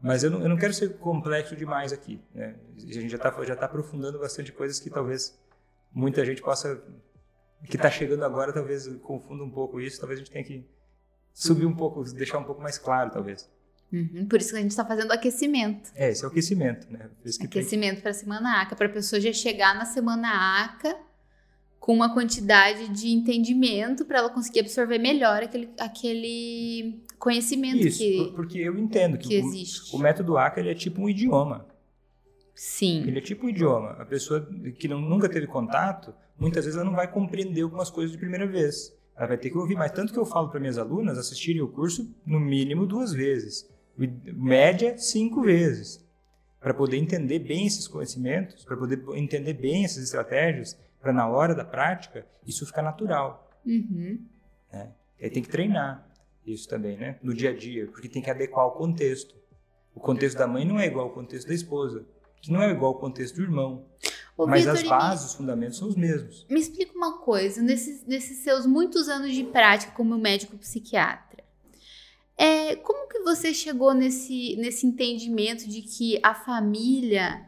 Speaker 2: Mas eu não, eu não quero ser complexo demais aqui. Né? A gente já está já tá aprofundando bastante coisas que talvez muita gente possa. que está chegando agora, talvez confunda um pouco isso. Talvez a gente tenha que subir um pouco, deixar um pouco mais claro, talvez.
Speaker 1: Uhum, por isso que a gente está fazendo aquecimento.
Speaker 2: É, esse é o aquecimento, né?
Speaker 1: aquecimento tem... para a semana ACA, para a pessoa já chegar na semana ACA com uma quantidade de entendimento para ela conseguir absorver melhor aquele, aquele conhecimento
Speaker 2: isso,
Speaker 1: que
Speaker 2: porque eu entendo que,
Speaker 1: que o, existe.
Speaker 2: o método ACA ele é tipo um idioma.
Speaker 1: Sim.
Speaker 2: Ele é tipo um idioma. A pessoa que não, nunca teve contato, muitas vezes ela não vai compreender algumas coisas de primeira vez. Ela vai ter que ouvir. Mas tanto que eu falo para minhas alunas assistirem o curso no mínimo duas vezes média cinco vezes, para poder entender bem esses conhecimentos, para poder entender bem essas estratégias, para na hora da prática isso ficar natural.
Speaker 1: Uhum.
Speaker 2: Né? E aí tem que treinar isso também, né? No dia a dia, porque tem que adequar o contexto. O contexto da mãe não é igual ao contexto da esposa, que não é igual ao contexto do irmão. Ô, mas Victor, as bases, os fundamentos são os mesmos.
Speaker 1: Me explica uma coisa, nesses, nesses seus muitos anos de prática como médico psiquiatra, é, como que você chegou nesse, nesse entendimento de que a família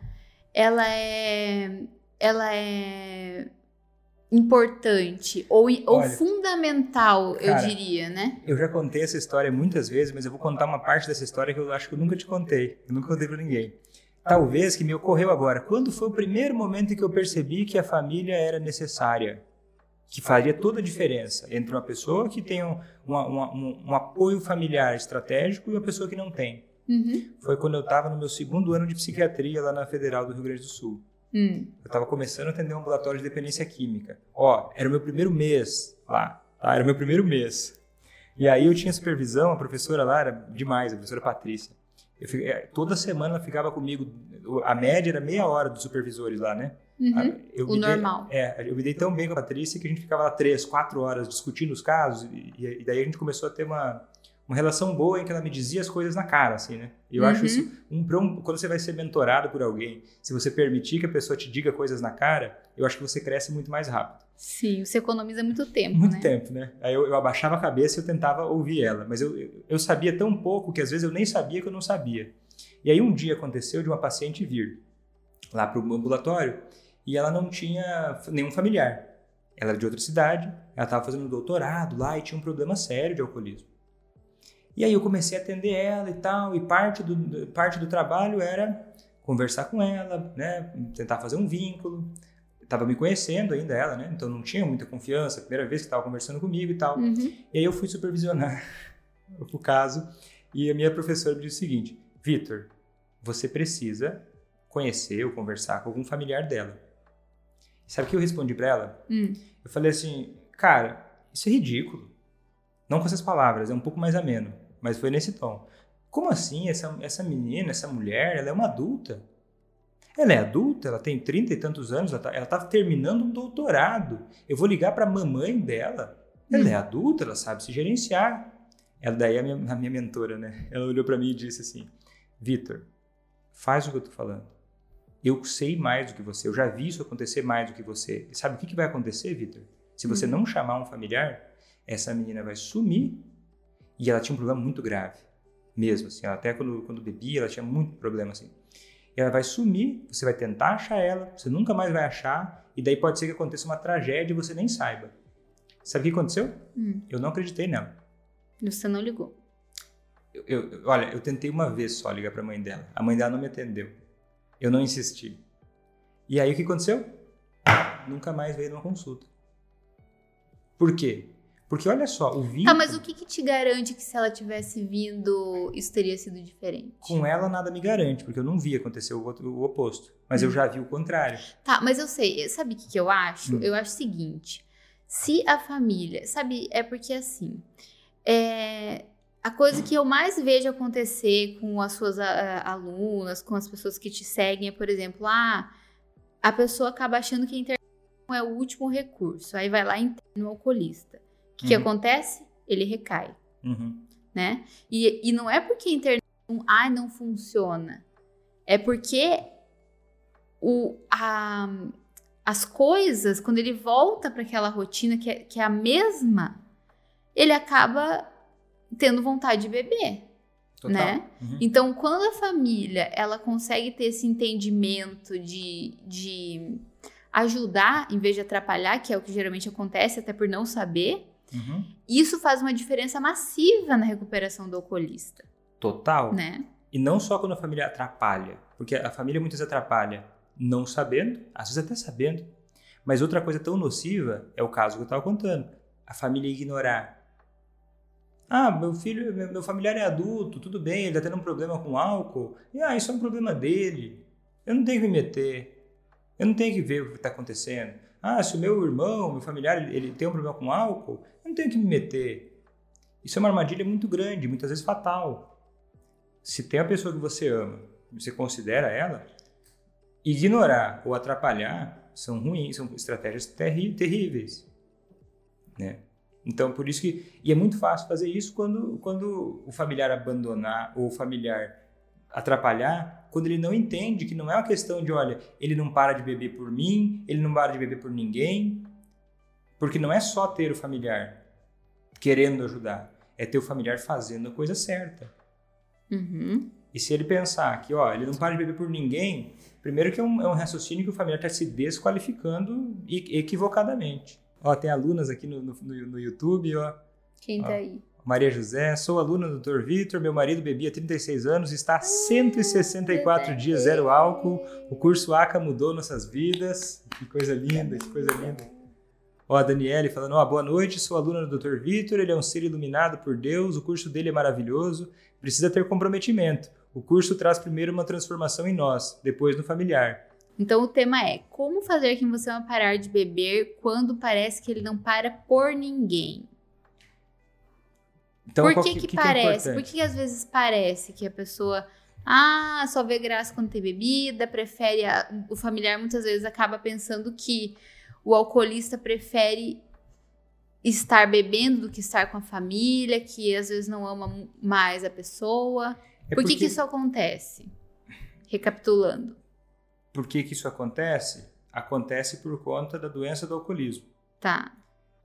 Speaker 1: ela é, ela é importante ou, Olha, ou fundamental, cara, eu diria, né?
Speaker 2: Eu já contei essa história muitas vezes, mas eu vou contar uma parte dessa história que eu acho que eu nunca te contei. Eu nunca contei para ninguém. Talvez que me ocorreu agora. Quando foi o primeiro momento em que eu percebi que a família era necessária? Que faria toda a diferença entre uma pessoa que tem um, uma, uma, um, um, apoio familiar estratégico e uma pessoa que não tem.
Speaker 1: Uhum.
Speaker 2: Foi quando eu estava no meu segundo ano de psiquiatria lá na Federal do Rio Grande do Sul.
Speaker 1: Uhum.
Speaker 2: Eu estava começando a atender um ambulatório de dependência química. Ó, era o meu primeiro mês lá, tá? Era o meu primeiro mês. E aí eu tinha supervisão, a professora lá era demais, a professora Patrícia. É, toda semana ela ficava comigo, a média era meia hora dos supervisores lá, né?
Speaker 1: Uhum, eu o normal.
Speaker 2: Dei, é, eu me dei tão bem com a Patrícia que a gente ficava lá três, quatro horas discutindo os casos e, e daí a gente começou a ter uma, uma relação boa em que ela me dizia as coisas na cara, assim, né? Eu uhum. acho isso um, um, quando você vai ser mentorado por alguém, se você permitir que a pessoa te diga coisas na cara, eu acho que você cresce muito mais rápido.
Speaker 1: Sim, você economiza muito tempo,
Speaker 2: muito
Speaker 1: né?
Speaker 2: tempo, né? Aí eu, eu, abaixava a cabeça e eu tentava ouvir ela, mas eu, eu, eu sabia tão pouco que às vezes eu nem sabia que eu não sabia. E aí um dia aconteceu de uma paciente vir lá para o ambulatório e ela não tinha nenhum familiar. Ela era de outra cidade, ela estava fazendo doutorado lá e tinha um problema sério de alcoolismo. E aí eu comecei a atender ela e tal, e parte do, parte do trabalho era conversar com ela, né, tentar fazer um vínculo. Estava me conhecendo ainda ela, né, então não tinha muita confiança, primeira vez que estava conversando comigo e tal. Uhum. E aí eu fui supervisionar (laughs) o caso e a minha professora me disse o seguinte: Vitor, você precisa conhecer ou conversar com algum familiar dela. Sabe o que eu respondi para ela? Hum. Eu falei assim, cara, isso é ridículo. Não com essas palavras, é um pouco mais ameno, mas foi nesse tom. Como assim? Essa, essa menina, essa mulher, ela é uma adulta. Ela é adulta, ela tem trinta e tantos anos, ela está tá terminando um doutorado. Eu vou ligar para a mamãe dela. Ela hum. é adulta, ela sabe se gerenciar. Ela daí a minha, a minha mentora, né? Ela olhou para mim e disse assim: Vitor, faz o que eu tô falando. Eu sei mais do que você, eu já vi isso acontecer mais do que você. E sabe o que, que vai acontecer, Vitor? Se você uhum. não chamar um familiar, essa menina vai sumir e ela tinha um problema muito grave. Mesmo assim, ela, até quando, quando bebia, ela tinha muito problema assim. E ela vai sumir, você vai tentar achar ela, você nunca mais vai achar, e daí pode ser que aconteça uma tragédia e você nem saiba. Sabe o que aconteceu? Hum. Eu não acreditei nela.
Speaker 1: Você não ligou?
Speaker 2: Eu, eu, olha, eu tentei uma vez só ligar para a mãe dela. A mãe dela não me atendeu. Eu não insisti. E aí o que aconteceu? Nunca mais veio numa consulta. Por quê? Porque olha só, o vínculo...
Speaker 1: Tá, mas o que, que, te garante que se ela tivesse vindo, isso teria sido diferente?
Speaker 2: Com ela nada me garante, porque eu não vi acontecer o, o oposto. Mas hum. eu já vi o contrário.
Speaker 1: Tá, mas eu sei. Sabe o que, que eu acho? Hum. Eu acho o seguinte. Se a família... Sabe, é porque assim... É, a coisa que eu mais vejo acontecer com as suas a, alunas, com as pessoas que te seguem, é, por exemplo, ah, a pessoa acaba achando que a internação é o último recurso. Aí vai lá e interna o alcoolista. O que, uhum. que acontece? Ele recai. Uhum. Né? E, e não é porque a internação ah, não funciona. É porque o, a, as coisas, quando ele volta para aquela rotina que é, que é a mesma, ele acaba tendo vontade de beber. Total. Né? Uhum. Então, quando a família ela consegue ter esse entendimento de, de ajudar em vez de atrapalhar, que é o que geralmente acontece, até por não saber, uhum. isso faz uma diferença massiva na recuperação do alcoolista.
Speaker 2: Total.
Speaker 1: Né?
Speaker 2: E não só quando a família atrapalha, porque a família muitas vezes atrapalha não sabendo, às vezes até sabendo. Mas outra coisa tão nociva é o caso que eu estava contando: a família ignorar ah, meu filho, meu familiar é adulto, tudo bem, ele está tendo um problema com álcool. E, ah, isso é um problema dele. Eu não tenho que me meter. Eu não tenho que ver o que está acontecendo. Ah, se o meu irmão, meu familiar, ele, tem um problema com álcool, eu não tenho que me meter. Isso é uma armadilha muito grande, muitas vezes fatal. Se tem a pessoa que você ama, você considera ela, ignorar ou atrapalhar são ruins, são estratégias terríveis. Né? Então, por isso que. E é muito fácil fazer isso quando, quando o familiar abandonar ou o familiar atrapalhar, quando ele não entende que não é uma questão de, olha, ele não para de beber por mim, ele não para de beber por ninguém. Porque não é só ter o familiar querendo ajudar, é ter o familiar fazendo a coisa certa. Uhum. E se ele pensar que, ó, ele não para de beber por ninguém, primeiro que é um, é um raciocínio que o familiar está se desqualificando equivocadamente. Ó, tem alunas aqui no, no, no YouTube, ó.
Speaker 1: Quem tá aí?
Speaker 2: Maria José, sou aluna do Dr. Vitor, meu marido bebia 36 anos, está há 164 ah, dias zero álcool. O curso ACA mudou nossas vidas. Que coisa linda, que coisa linda. Ó, a Daniele falando, ó, boa noite, sou aluna do Dr. Vitor, ele é um ser iluminado por Deus, o curso dele é maravilhoso, precisa ter comprometimento. O curso traz primeiro uma transformação em nós, depois no familiar.
Speaker 1: Então o tema é como fazer quem você ama parar de beber quando parece que ele não para por ninguém. Então, por que, que, que, parece? É por que, que às vezes parece que a pessoa ah, só vê graça quando tem bebida, prefere a, o familiar muitas vezes acaba pensando que o alcoolista prefere estar bebendo do que estar com a família, que às vezes não ama mais a pessoa. É Por que, porque... que isso acontece? Recapitulando.
Speaker 2: Por que, que isso acontece? Acontece por conta da doença do alcoolismo.
Speaker 1: Tá.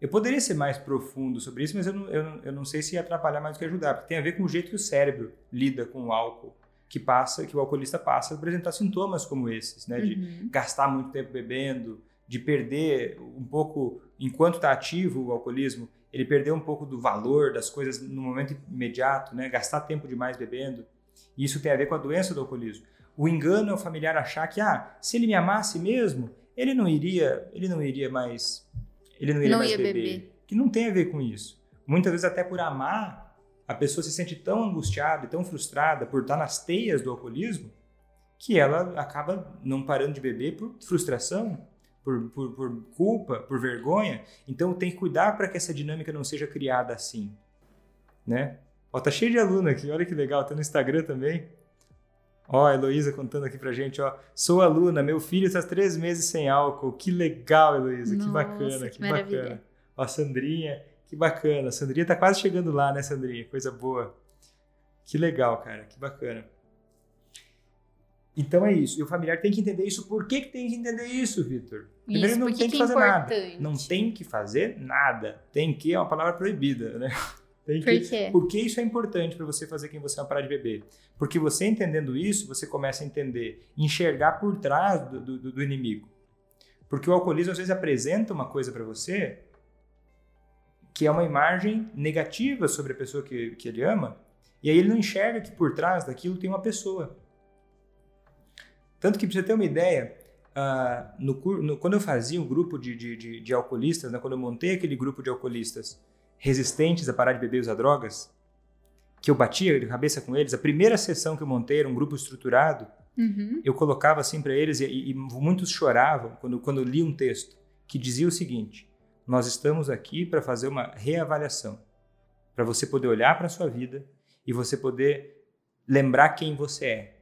Speaker 2: Eu poderia ser mais profundo sobre isso, mas eu não, eu, eu não sei se atrapalhar mais do que ajudar, porque tem a ver com o jeito que o cérebro lida com o álcool que passa, que o alcoolista passa a apresentar sintomas como esses, né? De uhum. gastar muito tempo bebendo, de perder um pouco, enquanto está ativo o alcoolismo, ele perdeu um pouco do valor das coisas no momento imediato, né? Gastar tempo demais bebendo. E isso tem a ver com a doença do alcoolismo. O engano é o familiar achar que, ah, se ele me amasse mesmo, ele não iria, ele não iria mais, ele não iria não mais beber. beber. Que não tem a ver com isso. Muitas vezes até por amar, a pessoa se sente tão angustiada e tão frustrada por estar nas teias do alcoolismo que ela acaba não parando de beber por frustração, por, por, por culpa, por vergonha. Então tem que cuidar para que essa dinâmica não seja criada assim, né? Ó, tá cheio de aluno aqui, olha que legal, tá no Instagram também. Ó, a Heloísa contando aqui pra gente, ó. Sou aluna, meu filho está três meses sem álcool. Que legal, Heloísa, que bacana, que, que bacana. Ó, Sandrinha, que bacana. A Sandrinha tá quase chegando lá, né, Sandrinha? Coisa boa. Que legal, cara, que bacana. Então é isso. E o familiar tem que entender isso. Por que, que tem que entender isso, Vitor? Primeiro, isso, não tem que, que fazer é nada. Não tem que fazer nada. Tem que é uma palavra proibida, né? Tem
Speaker 1: que, Por quê?
Speaker 2: Porque isso é importante para você fazer quem você é parar de beber. Porque você entendendo isso, você começa a entender, enxergar por trás do, do, do inimigo. Porque o alcoolismo às vezes apresenta uma coisa para você que é uma imagem negativa sobre a pessoa que, que ele ama, e aí ele não enxerga que por trás daquilo tem uma pessoa. Tanto que, para você ter uma ideia, uh, no, no, quando eu fazia um grupo de, de, de, de alcoolistas, né, quando eu montei aquele grupo de alcoolistas resistentes a parar de beber e usar drogas, que eu batia de cabeça com eles, a primeira sessão que eu montei era um grupo estruturado, uhum. eu colocava assim para eles, e, e, muitos choravam quando, quando eu li um texto que dizia o seguinte: Nós estamos aqui para fazer uma reavaliação, para você poder olhar para a sua vida e você poder lembrar quem você é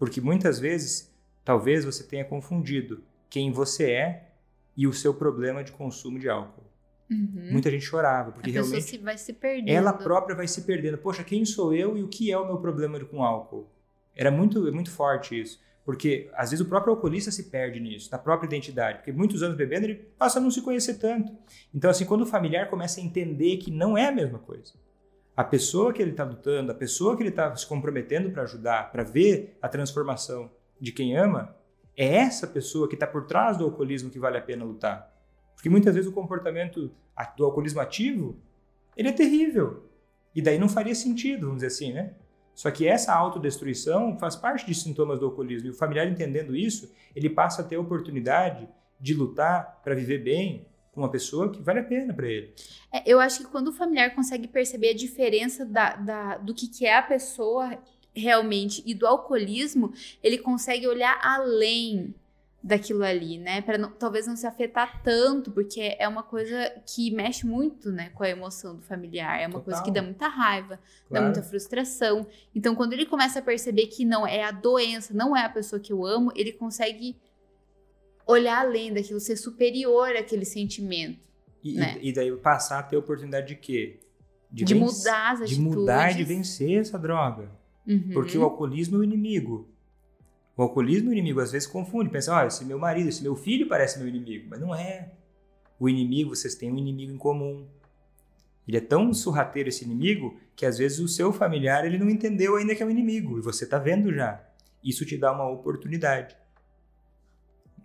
Speaker 2: porque muitas vezes, talvez você tenha confundido quem você é e o seu problema de consumo de álcool. Uhum. Muita gente chorava, porque realmente
Speaker 1: se vai se perdendo.
Speaker 2: ela própria vai se perdendo. Poxa, quem sou eu e o que é o meu problema com álcool? Era muito, muito forte isso. Porque às vezes o próprio alcoolista se perde nisso, na própria identidade. Porque muitos anos bebendo, ele passa a não se conhecer tanto. Então, assim, quando o familiar começa a entender que não é a mesma coisa, a pessoa que ele está lutando, a pessoa que ele está se comprometendo para ajudar, para ver a transformação de quem ama, é essa pessoa que está por trás do alcoolismo que vale a pena lutar. Porque muitas vezes o comportamento do alcoolismo ativo, ele é terrível. E daí não faria sentido, vamos dizer assim, né? Só que essa autodestruição faz parte de sintomas do alcoolismo. E o familiar entendendo isso, ele passa a ter a oportunidade de lutar para viver bem, com uma pessoa que vale a pena para ele.
Speaker 1: É, eu acho que quando o familiar consegue perceber a diferença da, da, do que, que é a pessoa realmente e do alcoolismo, ele consegue olhar além daquilo ali, né? Para talvez não se afetar tanto, porque é uma coisa que mexe muito, né, com a emoção do familiar. É uma Total. coisa que dá muita raiva, claro. dá muita frustração. Então, quando ele começa a perceber que não é a doença, não é a pessoa que eu amo, ele consegue olhar além daquilo, ser superior àquele sentimento.
Speaker 2: E,
Speaker 1: né?
Speaker 2: e daí passar a ter oportunidade de quê?
Speaker 1: De, de mudar as atitudes.
Speaker 2: De mudar e de vencer essa droga. Uhum. Porque o alcoolismo é o inimigo. O alcoolismo é o inimigo. Às vezes confunde, pensa, olha, esse meu marido, esse meu filho parece meu inimigo. Mas não é. O inimigo, vocês têm um inimigo em comum. Ele é tão surrateiro esse inimigo que às vezes o seu familiar ele não entendeu ainda que é um inimigo e você está vendo já. Isso te dá uma oportunidade.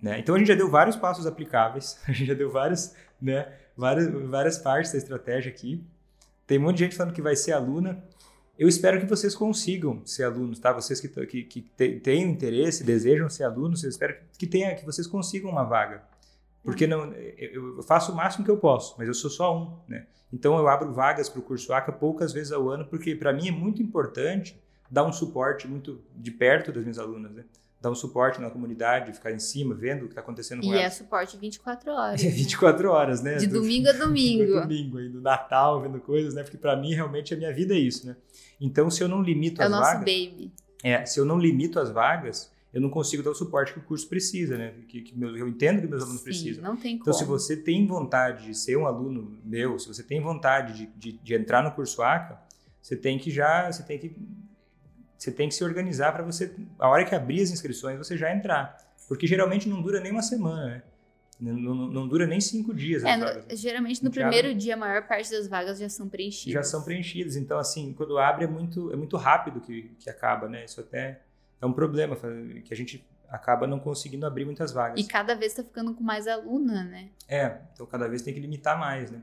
Speaker 2: Né? Então a gente já deu vários passos aplicáveis, (laughs) a gente já deu vários, né, várias, várias partes da estratégia aqui. Tem um monte de gente falando que vai ser aluna. Eu espero que vocês consigam ser alunos, tá? Vocês que, que, que têm interesse, desejam ser alunos, eu espero que, tenha, que vocês consigam uma vaga. Porque não, eu faço o máximo que eu posso, mas eu sou só um, né? Então eu abro vagas para o curso ACA poucas vezes ao ano, porque para mim é muito importante dar um suporte muito de perto das minhas alunas, né? Dar um suporte na comunidade, ficar em cima, vendo o que está acontecendo com
Speaker 1: e
Speaker 2: elas. E
Speaker 1: é suporte 24 horas.
Speaker 2: É 24 né? horas, né?
Speaker 1: De domingo a (laughs) domingo.
Speaker 2: Do domingo, aí, do Natal, vendo coisas, né? Porque para mim, realmente, a minha vida é isso, né? Então, se eu não limito
Speaker 1: é
Speaker 2: as vagas...
Speaker 1: É o nosso baby.
Speaker 2: É, se eu não limito as vagas, eu não consigo dar o suporte que o curso precisa, né? Que, que meu, eu entendo que meus alunos
Speaker 1: Sim,
Speaker 2: precisam.
Speaker 1: Não tem
Speaker 2: Então,
Speaker 1: como.
Speaker 2: se você tem vontade de ser um aluno meu, se você tem vontade de, de, de entrar no curso ACA, você tem que já, você tem que, você tem que se organizar para você, a hora que abrir as inscrições, você já entrar. Porque geralmente não dura nem uma semana, né? Não, não, não dura nem cinco dias.
Speaker 1: É, no-
Speaker 2: vagas.
Speaker 1: geralmente no primeiro dia a maior parte das vagas já são preenchidas.
Speaker 2: já são preenchidas. Então, assim, quando abre é muito, é muito rápido que, que acaba, né? Isso até é um problema, que a gente acaba não conseguindo abrir muitas vagas.
Speaker 1: E cada vez tá ficando com mais aluna, né?
Speaker 2: É, então cada vez tem que limitar mais, né?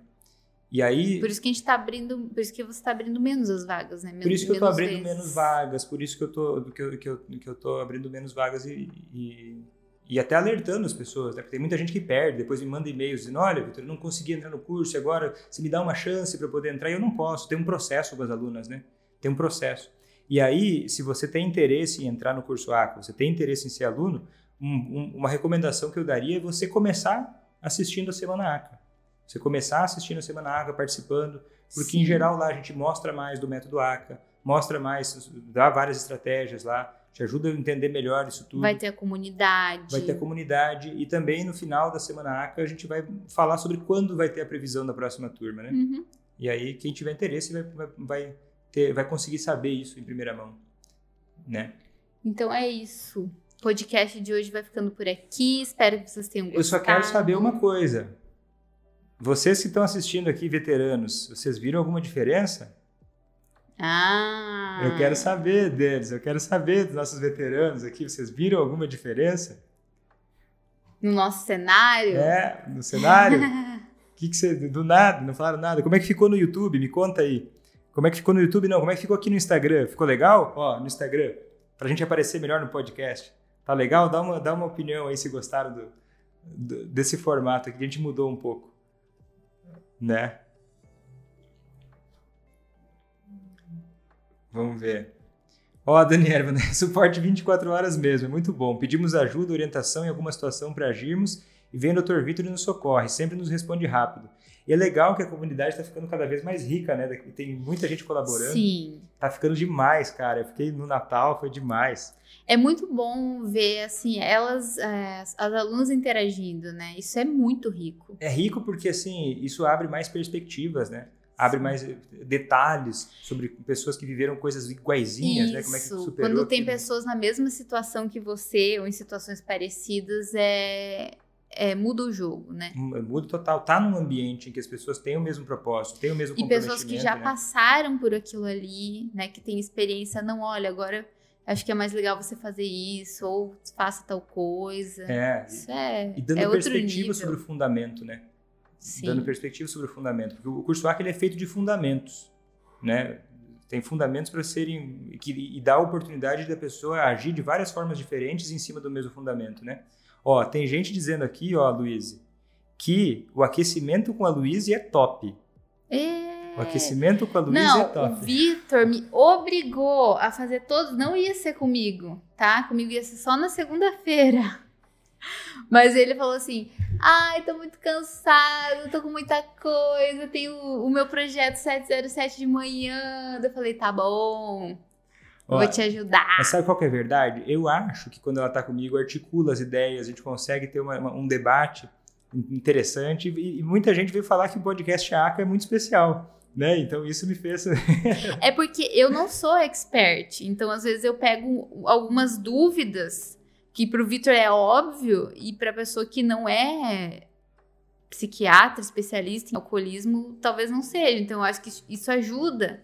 Speaker 2: E aí,
Speaker 1: Por isso que a gente tá abrindo, por isso que você tá abrindo menos as vagas, né? Menos,
Speaker 2: por isso que eu
Speaker 1: menos
Speaker 2: abrindo
Speaker 1: vezes.
Speaker 2: menos vagas, por isso que eu tô, que eu, que eu, que eu tô abrindo menos vagas e, e, e até alertando as pessoas, né? Porque tem muita gente que perde, depois me manda e-mails dizendo, olha, Vitor, eu não consegui entrar no curso e agora você me dá uma chance para poder entrar e eu não posso. Tem um processo com as alunas, né? Tem um processo. E aí, se você tem interesse em entrar no curso ACA, você tem interesse em ser aluno, um- um- uma recomendação que eu daria é você começar assistindo a Semana ACA. Você começar assistindo a Semana ACA, participando, porque em
Speaker 1: Sim.
Speaker 2: geral lá a gente mostra mais do método ACA, mostra mais, dá várias estratégias lá, te ajuda a entender melhor isso tudo.
Speaker 1: Vai ter a comunidade.
Speaker 2: Vai ter a comunidade e também no final da Semana ACA a gente vai falar sobre quando vai ter a previsão da próxima turma, né?
Speaker 1: Uhum.
Speaker 2: E aí quem tiver interesse vai, vai, vai, ter, vai conseguir saber isso em primeira mão, né?
Speaker 1: Então é isso. O podcast de hoje vai ficando por aqui. Espero que vocês tenham gostado.
Speaker 2: Eu só quero saber uma coisa. Vocês que estão assistindo aqui, veteranos, vocês viram alguma diferença?
Speaker 1: Ah.
Speaker 2: Eu quero saber deles, eu quero saber dos nossos veteranos aqui. Vocês viram alguma diferença?
Speaker 1: No nosso cenário.
Speaker 2: É, no cenário? (laughs) que que você, do nada, não falaram nada. Como é que ficou no YouTube? Me conta aí. Como é que ficou no YouTube? Não, como é que ficou aqui no Instagram? Ficou legal? Ó, no Instagram, pra gente aparecer melhor no podcast. Tá legal? Dá uma, dá uma opinião aí se gostaram do, do- desse formato aqui, que a gente mudou um pouco. Né? Vamos ver. Ó, Daniela, (laughs) né? suporte 24 horas mesmo, é muito bom. Pedimos ajuda, orientação em alguma situação para agirmos e vem o Dr. Vitor e nos socorre, sempre nos responde rápido. E é legal que a comunidade está ficando cada vez mais rica, né? Tem muita gente colaborando.
Speaker 1: Sim.
Speaker 2: Tá ficando demais, cara. Eu fiquei no Natal, foi demais.
Speaker 1: É muito bom ver, assim, elas, é, as as alunas interagindo, né? Isso é muito rico.
Speaker 2: É rico porque, assim, isso abre mais perspectivas, né? Abre mais detalhes sobre pessoas que viveram coisas iguaizinhas, né? Como é que
Speaker 1: Isso.
Speaker 2: superou
Speaker 1: Quando tem
Speaker 2: aquilo.
Speaker 1: pessoas na mesma situação que você ou em situações parecidas, é, é muda o jogo, né?
Speaker 2: Muda total. Tá num ambiente em que as pessoas têm o mesmo propósito, têm o mesmo
Speaker 1: E pessoas que já
Speaker 2: né?
Speaker 1: passaram por aquilo ali, né? Que tem experiência, não, olha, agora acho que é mais legal você fazer isso, ou faça tal coisa.
Speaker 2: É,
Speaker 1: Isso é,
Speaker 2: e dando
Speaker 1: é
Speaker 2: perspectiva
Speaker 1: nível.
Speaker 2: sobre o fundamento, né?
Speaker 1: Sim.
Speaker 2: Dando perspectiva sobre o fundamento. Porque o curso ACA ele é feito de fundamentos, né? Tem fundamentos para serem... Que, e dá a oportunidade da pessoa agir de várias formas diferentes em cima do mesmo fundamento, né? Ó, tem gente dizendo aqui, ó, Luiz, que o aquecimento com a Luiz é top.
Speaker 1: É.
Speaker 2: O aquecimento com a Luiz é
Speaker 1: Não, o
Speaker 2: top.
Speaker 1: Vitor me obrigou a fazer todos. Não ia ser comigo, tá? Comigo ia ser só na segunda-feira. (laughs) Mas ele falou assim: ai, tô muito cansado, tô com muita coisa, tenho o meu projeto 707 de manhã. Eu falei: tá bom,
Speaker 2: Ó,
Speaker 1: vou te ajudar.
Speaker 2: Mas sabe qual que é a verdade? Eu acho que quando ela está comigo, articula as ideias, a gente consegue ter uma- uma- um debate interessante e, e muita gente veio falar que o podcast ACA é muito especial, né? Então isso me fez... (laughs)
Speaker 1: É porque eu não sou expert, então às vezes eu pego algumas dúvidas que pro Vitor é óbvio e pra pessoa que não é psiquiatra, especialista em alcoolismo, talvez não seja. Então eu acho que isso ajuda,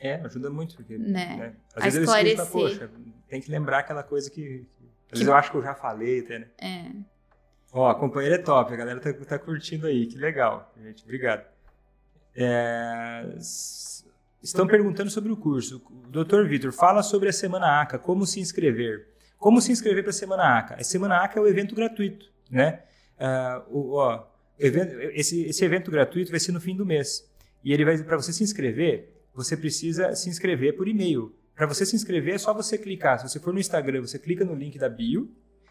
Speaker 2: É, ajuda muito. Porque,
Speaker 1: Né?
Speaker 2: né?
Speaker 1: A
Speaker 2: Às vezes eu esqueço,
Speaker 1: esclarecer.
Speaker 2: poxa, tem que lembrar aquela coisa que... Às vezes eu acho que eu já falei, até, né?
Speaker 1: é.
Speaker 2: Ó, a companheira é top, a galera tá, tá curtindo aí, que legal, gente, obrigado. É, estão perguntando sobre o curso. Doutor Vitor, fala sobre a Semana ACA, como se inscrever. Como se inscrever para a Semana ACA? A Semana ACA é o evento gratuito, né? Ah, o, ó, evento- esse, esse evento gratuito vai ser no fim do mês. E ele vai, para você se inscrever, você precisa se inscrever por e-mail. Para você se inscrever, é só você clicar. Se você for no Instagram, você clica no link da bio.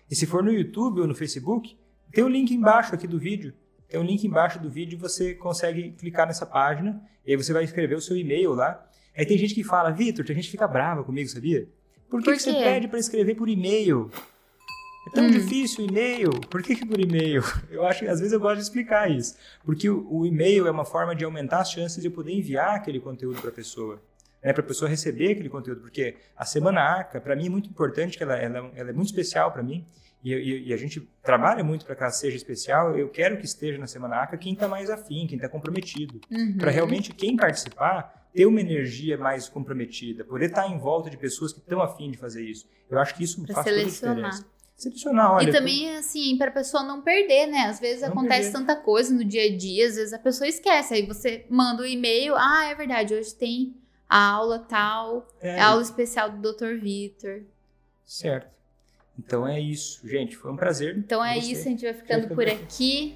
Speaker 2: E se for no YouTube ou no Facebook, tem o link embaixo aqui do vídeo. Tem um link embaixo do vídeo e você consegue clicar nessa página. E aí você vai escrever o seu e-mail lá. Aí tem gente que fala, Vitor, tem gente que fica brava comigo, sabia? Por que,
Speaker 1: Por
Speaker 2: que você pede para escrever por e-mail? É tão hum. difícil o e-mail. Por que, que por e-mail? (laughs) Eu acho que às vezes eu gosto de explicar isso. Porque o, o e-mail é uma forma de aumentar as chances de eu poder enviar aquele conteúdo para a pessoa. Né, para a pessoa receber aquele conteúdo. Porque a Semana ACA, para mim, é muito importante, que ela, ela, ela é muito especial para mim. E, e, e, a gente trabalha muito para que ela seja especial. Eu quero que esteja na Semana ACA quem está mais afim, quem está comprometido. Uhum. Para realmente quem participar ter uma energia mais comprometida, poder estar tá em volta de pessoas que estão afim de fazer isso. Eu acho que isso pra faz selecionar. toda a diferença. Selecionar, olha.
Speaker 1: E também, assim, para a pessoa não perder, né? Às vezes acontece perder. tanta coisa no dia a dia, às vezes a pessoa esquece. Aí você manda o um e-mail, ah, é verdade, hoje tem a aula tal, é. a aula especial do Dr. Vitor.
Speaker 2: Certo. Então é isso, gente. Foi um prazer.
Speaker 1: Então é isso, a gente vai ficando por aqui.